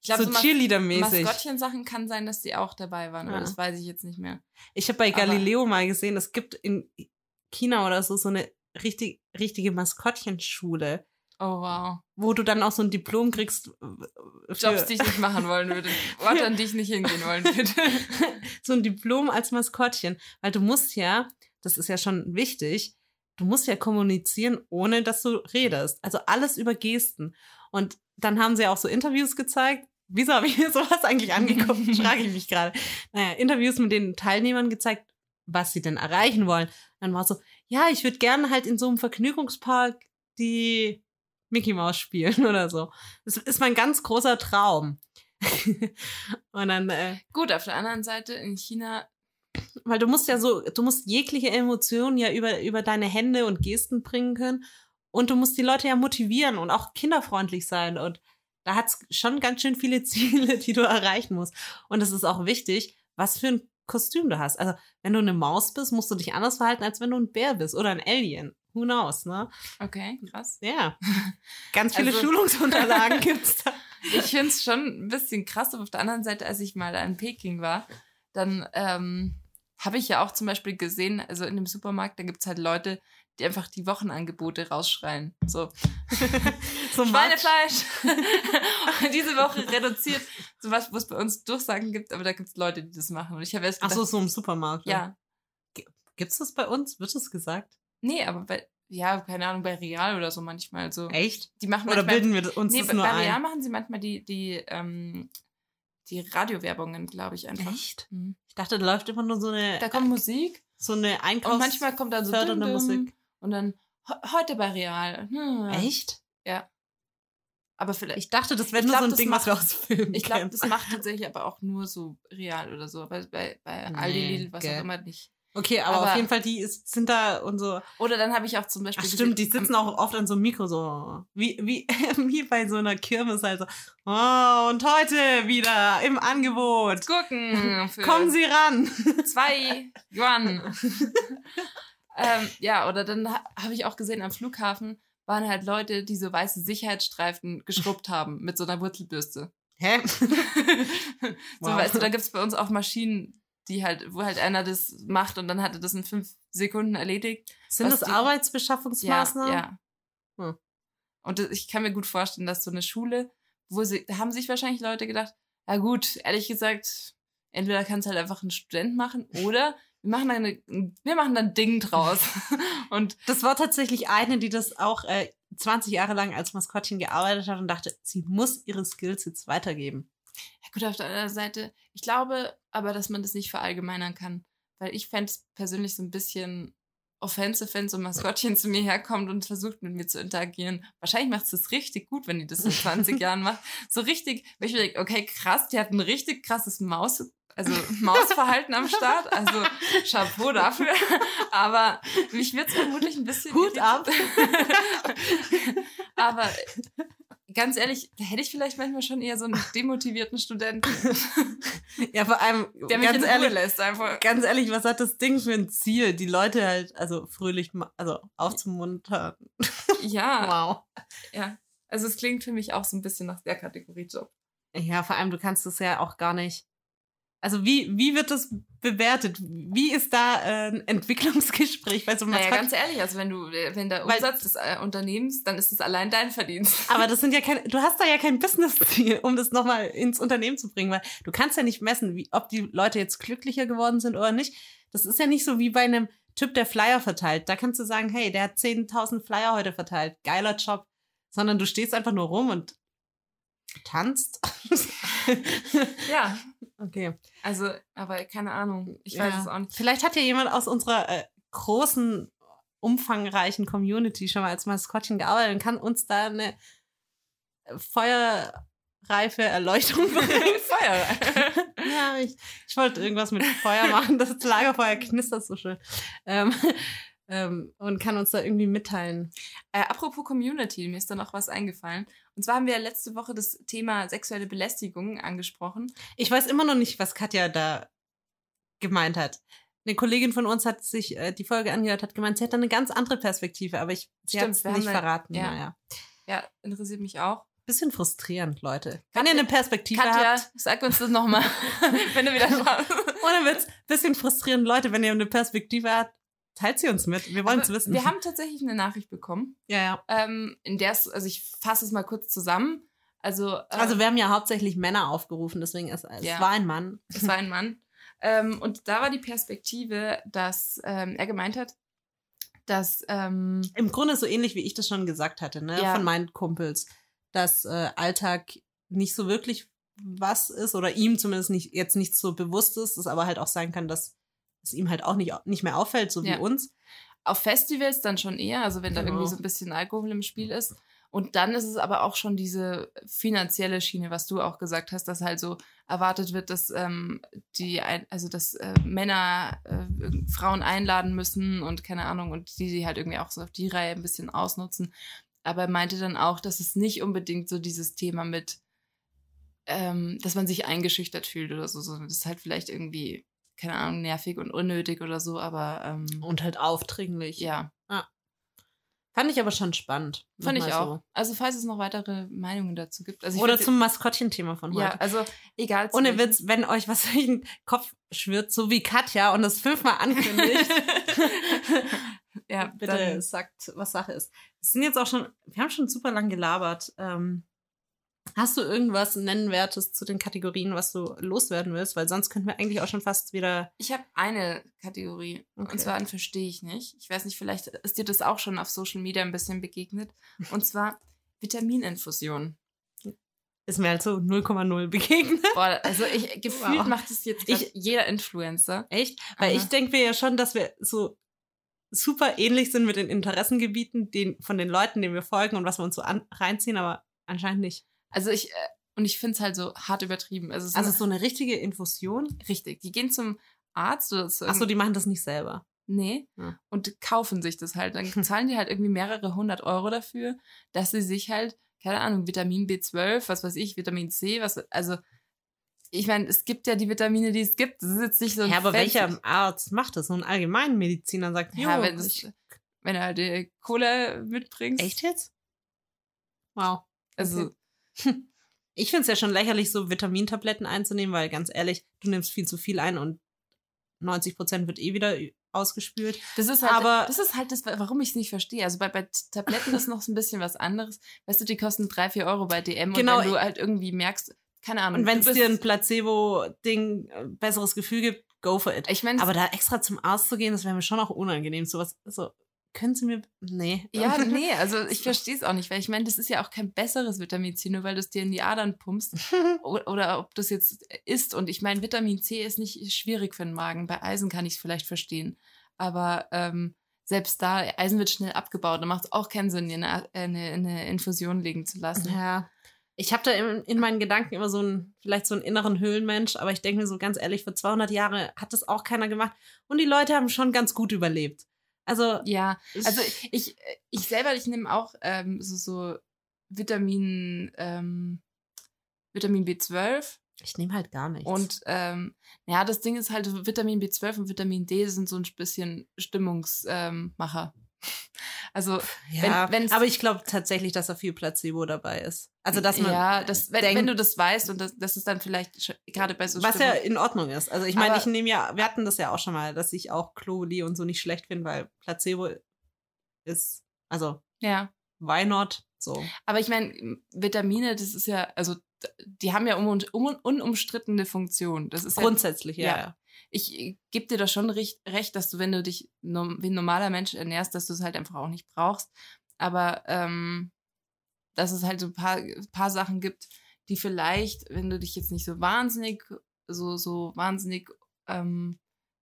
Ich glaube, so so, Cheerleader-mäßig. Maskottchen-Sachen kann sein, dass die auch dabei waren, aber Ja. das weiß ich jetzt nicht mehr. Ich habe bei Aber- Galileo mal gesehen, es gibt in China oder so so eine richtig, richtige Maskottchenschule, Oh wow. wo du dann auch so ein Diplom kriegst. Jobs, die ich nicht machen wollen würde. Orte, an die ich nicht hingehen wollen würde. so ein Diplom als Maskottchen. Weil du musst ja, das ist ja schon wichtig, du musst ja kommunizieren, ohne dass du redest. Also alles über Gesten. Und dann haben sie auch so Interviews gezeigt. Wieso habe ich mir sowas eigentlich angeguckt? Frage ich mich gerade. Naja, Interviews mit den Teilnehmern gezeigt, was sie denn erreichen wollen. Dann war es so, ja, ich würde gerne halt in so einem Vergnügungspark die Mickey Mouse spielen oder so. Das ist mein ganz großer Traum. Und dann, äh, Gut, auf der anderen Seite in China, weil du musst ja so, du musst jegliche Emotionen ja über, über deine Hände und Gesten bringen können. Und du musst die Leute ja motivieren und auch kinderfreundlich sein. Und da hat's schon ganz schön viele Ziele, die du erreichen musst. Und es ist auch wichtig, was für ein Kostüm du hast. Also, wenn du eine Maus bist, musst du dich anders verhalten, als wenn du ein Bär bist oder ein Alien. Who knows, ne? okay, krass. Ja. Ganz viele Also- Schulungsunterlagen gibt's da. Ich finde es schon ein bisschen krass, aber auf der anderen Seite, als ich mal in Peking war, dann ähm, habe ich ja auch zum Beispiel gesehen, also in dem Supermarkt, da gibt es halt Leute, die einfach die Wochenangebote rausschreien. So, So Schweinefleisch! Diese Woche reduziert. So was, wo es bei uns Durchsagen gibt, aber da gibt es Leute, die das machen. Und ich habe erst Ach gedacht, so, so im Supermarkt. ne? ja. Gibt's das bei uns? Wird das gesagt? Nee, aber bei, ja, keine Ahnung, bei Real oder so manchmal so. Echt? Die machen Oder manchmal, bilden wir uns nee, das bei, nur bei ein? Real machen sie manchmal die, die, ähm, die Radiowerbungen, glaube ich, einfach. Echt? Mhm. Ich dachte, da läuft immer nur so eine, Da kommt Musik so eine Einkaufs... und manchmal kommt dann so fördernde düm, düm, Musik. und dann "He- heute bei Real. Hm. Echt? Aber vielleicht, Ich dachte, das wäre nur glaub, so ein Ding, was wir macht- aus Filmen ich glaube, das macht tatsächlich aber auch nur so Real oder so. Bei, bei, bei Aldi, Nee, Lidl, was gell. auch immer nicht. Okay, aber, aber- auf jeden Fall, die ist, sind da und so... Oder dann habe ich auch zum Beispiel Ach stimmt, die sitzen auch oft an so einem Mikro so... Wie, wie, wie bei so einer Kirmes halt so... Oh, und heute wieder im Angebot. Gurken für Kommen Sie ran. zwei Yuan. ähm, ja, oder dann ha habe ich auch gesehen, am Flughafen waren halt Leute, die so weiße Sicherheitsstreifen geschrubbt haben mit so einer Wurzelbürste. Hä? so, Wow. weißt du, da gibt's bei uns auch Maschinen, die halt, wo halt einer das macht und dann hat er das in fünf Sekunden erledigt. Sind das die- Arbeitsbeschaffungsmaßnahmen? Ja, ja. Hm. Und das- ich kann mir gut vorstellen, dass so eine Schule, wo sie, da haben sich wahrscheinlich Leute gedacht, ja gut, ehrlich gesagt, entweder kann es halt einfach ein Student machen oder wir machen dann, eine, wir machen dann ein Ding draus. und Das war tatsächlich eine, die das auch äh, 20 Jahre lang als Maskottchen gearbeitet hat und dachte, sie muss ihre Skills jetzt weitergeben. Ja gut, auf der anderen Seite, ich glaube aber, dass man das nicht verallgemeinern kann, weil ich fände es persönlich so ein bisschen offensive, wenn so ein Maskottchen zu mir herkommt und versucht mit mir zu interagieren. Wahrscheinlich macht es das richtig gut, wenn die das in 20 Jahren macht. So richtig, wenn ich mir denke, okay, krass, die hat ein richtig krasses Maus, also Mausverhalten am Start. Also Chapeau dafür. Aber mich wird es vermutlich ein bisschen. Hut ab. Aber ganz ehrlich, hätte ich vielleicht manchmal schon eher so einen demotivierten Studenten, Ja, vor allem, der mich ganz ehrlich, lässt einfach. ganz ehrlich, was hat das Ding für ein Ziel? Die Leute halt, also fröhlich, also aufzumuntern. Ja, Wow. ja. Also es klingt für mich auch so ein bisschen nach der Kategorie Job. Ja, vor allem, du kannst das ja auch gar nicht. Also wie, wie wird das bewertet? Wie ist da äh, ein Entwicklungsgespräch bei so einem Naja, ganz ehrlich, also wenn du, wenn der Umsatz des äh, Unternehmens, dann ist es allein dein Verdienst. Aber das sind ja keine, du hast da ja kein Business-Ziel, um das nochmal ins Unternehmen zu bringen, weil du kannst ja nicht messen, wie, ob die Leute jetzt glücklicher geworden sind oder nicht. Das ist ja nicht so wie bei einem Typ, der Flyer verteilt. Da kannst du sagen, hey, der hat 10.000 Flyer heute verteilt. Geiler Job. Sondern du stehst einfach nur rum und tanzt. Ja, okay. also, aber keine Ahnung. Ich Ja. weiß es auch nicht. Vielleicht hat ja jemand aus unserer äh, großen, umfangreichen Community schon mal als Maskottchen gearbeitet und kann uns da eine reife Erleuchtung bringen. Feuer. ja, ich, ich wollte irgendwas mit Feuer machen. Das Lagerfeuer knistert so schön. Ähm, ähm, und kann uns da irgendwie mitteilen. Äh, apropos Community, mir ist da noch was eingefallen. Und zwar haben wir letzte Woche das Thema sexuelle Belästigung angesprochen. Ich weiß immer noch nicht, was Katja da gemeint hat. Eine Kollegin von uns hat sich äh, die Folge angehört, hat gemeint, sie hat da eine ganz andere Perspektive, aber ich hat's wir nicht verraten. ja. Naja. Ja, interessiert mich auch. Bisschen frustrierend, Leute. Wenn ihr eine Perspektive Katja, habt, sag uns das nochmal, wenn du wieder schaust. ohne Witz, bisschen frustrierend, Leute, wenn ihr eine Perspektive habt, teilt sie uns mit. Wir wollen es wissen. Wir haben tatsächlich eine Nachricht bekommen, ja, ja. ähm, in der es, also ich fasse es mal kurz zusammen. Also, äh, Also wir haben ja hauptsächlich Männer aufgerufen, deswegen ist es Ja. war ein Mann. es war ein Mann. Ähm, und da war die Perspektive, dass ähm, er gemeint hat, dass ähm, Im Grunde so ähnlich, wie ich das schon gesagt hatte, ne, Ja. von meinen Kumpels, dass äh, Alltag nicht so wirklich was ist oder ihm zumindest nicht jetzt nicht so bewusst ist, es aber halt auch sein kann, dass es ihm halt auch nicht, nicht mehr auffällt, so wie Ja. uns. auf Festivals dann schon eher, also wenn da Genau. irgendwie so ein bisschen Alkohol im Spiel ist. Und dann ist es aber auch schon diese finanzielle Schiene, was du auch gesagt hast, dass halt so erwartet wird, dass ähm, die, ein, also dass äh, Männer äh, Frauen einladen müssen und keine Ahnung und die sie halt irgendwie auch so auf die Reihe ein bisschen ausnutzen. Aber er meinte dann auch, dass es nicht unbedingt so dieses Thema mit, ähm, dass man sich eingeschüchtert fühlt oder so, sondern das ist halt vielleicht irgendwie, keine Ahnung, nervig und unnötig oder so, aber ähm, Und halt aufdringlich. ja. Fand ich aber schon spannend. Fand ich auch. Also falls es noch weitere Meinungen dazu gibt. Also So. Oder zum Maskottchenthema von heute. Ja, also egal. Ohne Witz, wenn euch was durch den Kopf schwirrt, so wie Katja und das fünfmal ankündigt, ja, bitte sagt, was Sache ist. Es sind jetzt auch schon, wir haben schon super lang gelabert. Ähm, hast du irgendwas Nennenwertes zu den Kategorien, was du loswerden willst? Weil sonst könnten wir eigentlich auch schon fast wieder. ich habe eine Kategorie. Okay. Und zwar ein verstehe ich nicht. Ich weiß nicht, vielleicht ist dir das auch schon auf Social Media ein bisschen begegnet. Und zwar Vitamininfusion. Ist mir halt so 0,0 begegnet. Boah, also ich gefühlt Wow. macht das jetzt Ich- jeder Influencer. Echt? Weil Aha. ich denke mir ja schon, dass wir so super ähnlich sind mit den Interessengebieten den, von den Leuten, denen wir folgen und was wir uns so an, reinziehen, aber anscheinend nicht. Also ich, äh, und ich finde es halt so hart übertrieben. Also, es ist Also so eine richtige Infusion. richtig. Die gehen zum Arzt oder zu Achso, die machen das nicht selber. Nee. Ja. Und kaufen sich das halt. Dann zahlen die halt irgendwie mehrere hundert Euro dafür, dass sie sich halt, keine Ahnung, Vitamin B12, was weiß ich, Vitamin C, was, also, ich meine, es gibt ja die Vitamine, die es gibt. Das ist jetzt nicht so ein Ja, aber fancy- welcher Arzt macht das? So ein Allgemeinmediziner sagt, Ja, wenn, das, wenn du halt die Kohle mitbringst. echt jetzt? Wow. Also, Ich finde es ja schon lächerlich, so Vitamintabletten einzunehmen, weil ganz ehrlich, du nimmst viel zu viel ein und 90 Prozent wird eh wieder ausgespült. das ist halt, Aber- das ist halt das, warum ich es nicht verstehe. Also bei, bei Tabletten ist noch so ein bisschen was anderes. Weißt du, die kosten drei, vier Euro bei DM Genau, und wenn du halt irgendwie merkst, keine Ahnung. Und wenn es dir ein Placebo-Ding, äh, besseres Gefühl gibt, go for it. ich meine, Aber da extra zum Arzt zu gehen, das wäre mir schon auch unangenehm. Sowas, so, können Sie mir, nee. Ja, nee, also ich verstehe es auch nicht, weil ich meine, das ist ja auch kein besseres Vitamin C, nur weil du es dir in die Adern pumpst oder ob das jetzt ist. Und ich meine, Vitamin C ist nicht schwierig für den Magen. Bei Eisen kann ich es vielleicht verstehen. Aber ähm, selbst da, Eisen wird schnell abgebaut. Da macht es auch keinen Sinn, dir eine, eine, eine Infusion legen zu lassen. Ja. Ich habe da in, in meinen Gedanken immer so einen, vielleicht so einen inneren Höhlenmensch, aber ich denke mir so ganz ehrlich, vor 200 Jahren hat das auch keiner gemacht und die Leute haben schon ganz gut überlebt. Also, Ja, also ich, ich selber, ich nehme auch ähm, so, so Vitamin, ähm, Vitamin B12 ich nehme halt gar nichts. Und ähm, ja, das Ding ist halt, Vitamin B12 und Vitamin D sind so ein bisschen Stimmungsmacher. Ähm. also, ja, wenn- wenn's- aber ich glaube tatsächlich, dass da viel Placebo dabei ist. Also, dass man ja, das, wenn, denkt, wenn du das weißt und das, das ist dann vielleicht gerade bei so was ja Stimmung- in Ordnung ist. Also ich meine, ich nehme ja, wir hatten das ja auch schon mal, dass ich auch Globuli und so nicht schlecht finde, weil Placebo ist, also ja. why not? So. Aber ich meine, Vitamine, das ist ja, also die haben ja um, um, unumstrittene Funktion. Das ist ja, Grundsätzlich, ja. ja. ja. Ich gebe dir da schon recht, dass du, wenn du dich wie ein normaler Mensch ernährst, dass du es halt einfach auch nicht brauchst. Aber ähm, dass es halt so ein paar, paar Sachen gibt, die vielleicht, wenn du dich jetzt nicht so wahnsinnig, so, so wahnsinnig ähm,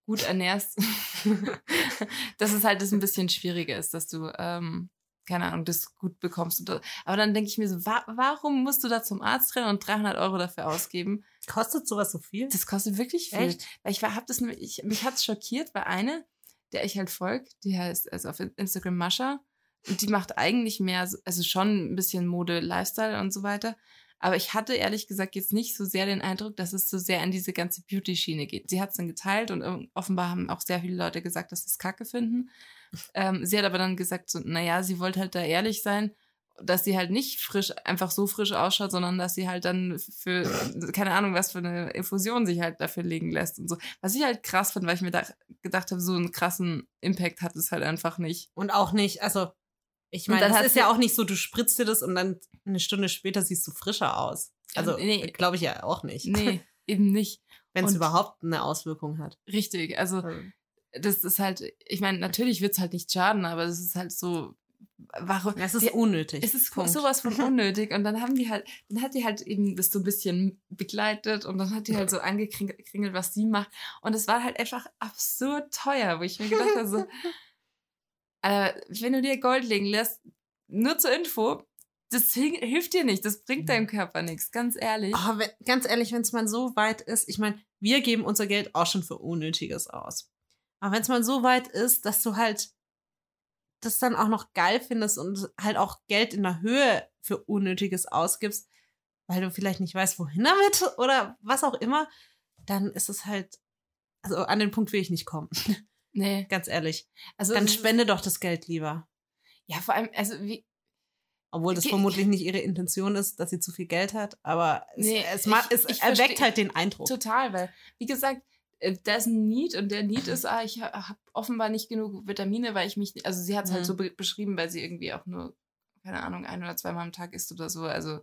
gut ernährst, dass es halt das ein bisschen schwieriger ist, dass du ähm, keine Ahnung, das gut bekommst. Aber dann denke ich mir so, wa warum musst du da zum Arzt rennen und 300 Euro dafür ausgeben? Kostet sowas so viel? Das kostet wirklich viel. Echt? Weil ich war, hab das, ich, mich hat's schockiert, weil eine, der ich halt folge, die heißt also auf Instagram Mascha, und die macht eigentlich mehr, so- also schon ein bisschen Mode, Lifestyle und so weiter. Aber ich hatte ehrlich gesagt jetzt nicht so sehr den Eindruck, dass es so sehr in diese ganze Beauty-Schiene geht. Sie hat es dann geteilt und ähm, offenbar haben auch sehr viele Leute gesagt, dass sie es kacke finden. Ähm, sie hat aber dann gesagt, so, naja, sie wollte halt da ehrlich sein, dass sie halt nicht frisch, einfach so frisch ausschaut, sondern dass sie halt dann für, keine Ahnung, was für eine Infusion sich halt dafür legen lässt und so. Was ich halt krass finde, weil ich mir da gedacht habe, so einen krassen Impact hat es halt einfach nicht. Und auch nicht, also ich meine, das ist ja auch nicht so, du spritzt dir das und dann eine Stunde später siehst du frischer aus. Also Nee. glaube ich ja auch nicht. Nee, eben nicht. Wenn es überhaupt eine Auswirkung hat. Richtig. Also, das ist halt, ich meine, natürlich wird's halt nicht schaden, aber es ist halt so, warum? Es ist die- unnötig. Es ist Punkt. sowas von unnötig. Und dann haben die halt, dann hat die halt eben das so ein bisschen begleitet und dann hat die halt so angekringelt, was sie macht. Und es war halt einfach absurd teuer, wo ich mir gedacht habe, so, Alter, wenn du dir Gold legen lässt, nur zur Info, das hi- hilft dir nicht, das bringt deinem Körper nichts, ganz ehrlich. Aber wenn, ganz ehrlich, wenn es mal so weit ist, ich meine, wir geben unser Geld auch schon für Unnötiges aus. Aber wenn es mal so weit ist, dass du halt das dann auch noch geil findest und halt auch Geld in der Höhe für Unnötiges ausgibst, weil du vielleicht nicht weißt, wohin damit oder was auch immer, dann ist es halt, also an den Punkt will ich nicht kommen. Nee. Ganz ehrlich. Also, Dann es spende doch das Geld lieber. Ja, vor allem, also wie, Obwohl das vermutlich nicht ihre Intention ist, dass sie zu viel Geld hat, aber es, Nee, es, ma- ich- es ich erweckt versteh- halt den Eindruck. Total, weil, wie gesagt, äh, da ist ein Need und der Need ist, ah, ich habe offenbar nicht genug Vitamine, weil ich mich, also sie hat es halt Mhm. so be beschrieben, weil sie irgendwie auch nur, keine Ahnung, ein oder zweimal am Tag isst oder so. Also,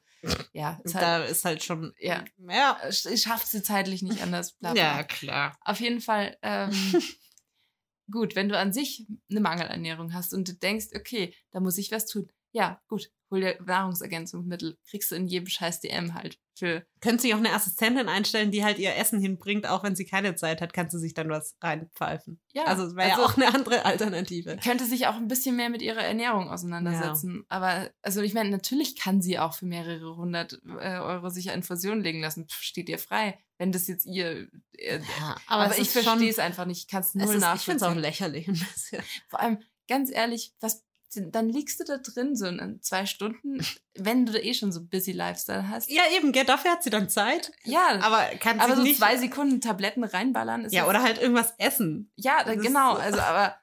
ja, ist halt, da ist halt schon. Ja. Ja. äh, sch- schafft sie zeitlich nicht anders. Bla, bla. Ja, klar. Auf jeden Fall, ähm, gut, wenn du an sich eine Mangelernährung hast und du denkst, okay, da muss ich was tun. Ja, gut, hol dir Nahrungsergänzungsmittel, kriegst du in jedem scheiß DM halt. Für, Können Sie auch eine Assistentin einstellen, die halt ihr Essen hinbringt, auch wenn sie keine Zeit hat, kann sie sich dann was reinpfeifen. ja, also es wäre ja auch eine andere Alternative. könnte sich auch ein bisschen mehr mit ihrer Ernährung auseinandersetzen. Aber also ich meine, natürlich kann sie auch für mehrere hundert äh, Euro sich eine Infusion legen lassen. Pff, steht ihr frei. Wenn das jetzt ihr. Äh, Ja, aber es ich ist schon- verstehe es einfach nicht. Ich kann es null ist, ich finde es auch nachvollziehen. lächerlich ein bisschen. Vor allem, ganz ehrlich, was. Dann liegst du da drin so in zwei Stunden, wenn du da eh schon so busy Lifestyle hast. Ja, eben, gell, dafür hat sie dann Zeit. Ja, aber, Aber kann sie so nicht. zwei Sekunden Tabletten reinballern ist ja, oder halt irgendwas essen. Ja, da, Das genau. so- Also, aber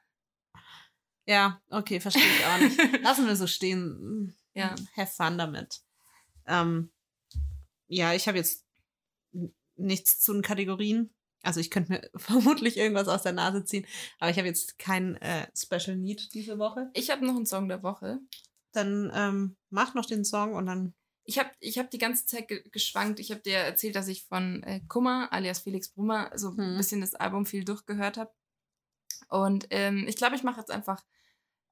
Ja, okay, verstehe ich auch nicht. Lassen wir so stehen. Ja. Have fun damit. Ähm, ja, ich habe jetzt nichts zu den Kategorien. Also ich könnte mir vermutlich irgendwas aus der Nase ziehen, aber ich habe jetzt kein äh, Special Need diese Woche. ich habe noch einen Song der Woche. Dann ähm, mach noch den Song und dann. Ich habe ich hab die ganze Zeit ge geschwankt. Ich habe dir erzählt, dass ich von äh, Kummer, alias Felix Brummer, so ein Hm. bisschen das Album viel durchgehört habe. Und ähm, ich glaube, ich mache jetzt einfach,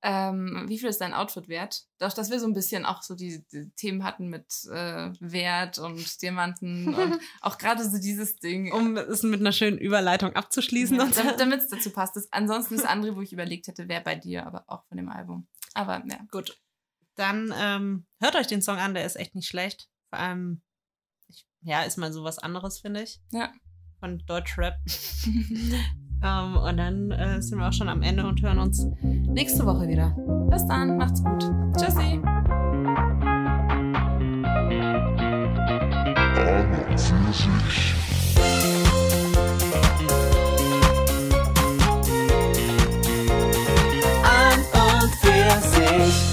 ähm, wie viel ist dein Outfit wert? Doch, dass wir so ein bisschen auch so die, die Themen hatten mit äh, Wert und Diamanten und auch gerade so dieses Ding. Um es mit einer schönen Überleitung abzuschließen. ja, und so. damit es dazu passt. Das, ansonsten das andere, wo ich überlegt hätte, wäre bei dir, aber auch von dem Album. Aber ja. Gut. Dann ähm, hört euch den Song an, der ist echt nicht schlecht. Vor allem, ich, ja, ist mal so was anderes, finde ich. Ja. Von Deutschrap. Ähm, und dann äh, sind wir auch schon am Ende und hören uns nächste Woche wieder. Bis dann, macht's gut. Tschüssi. An und für sich.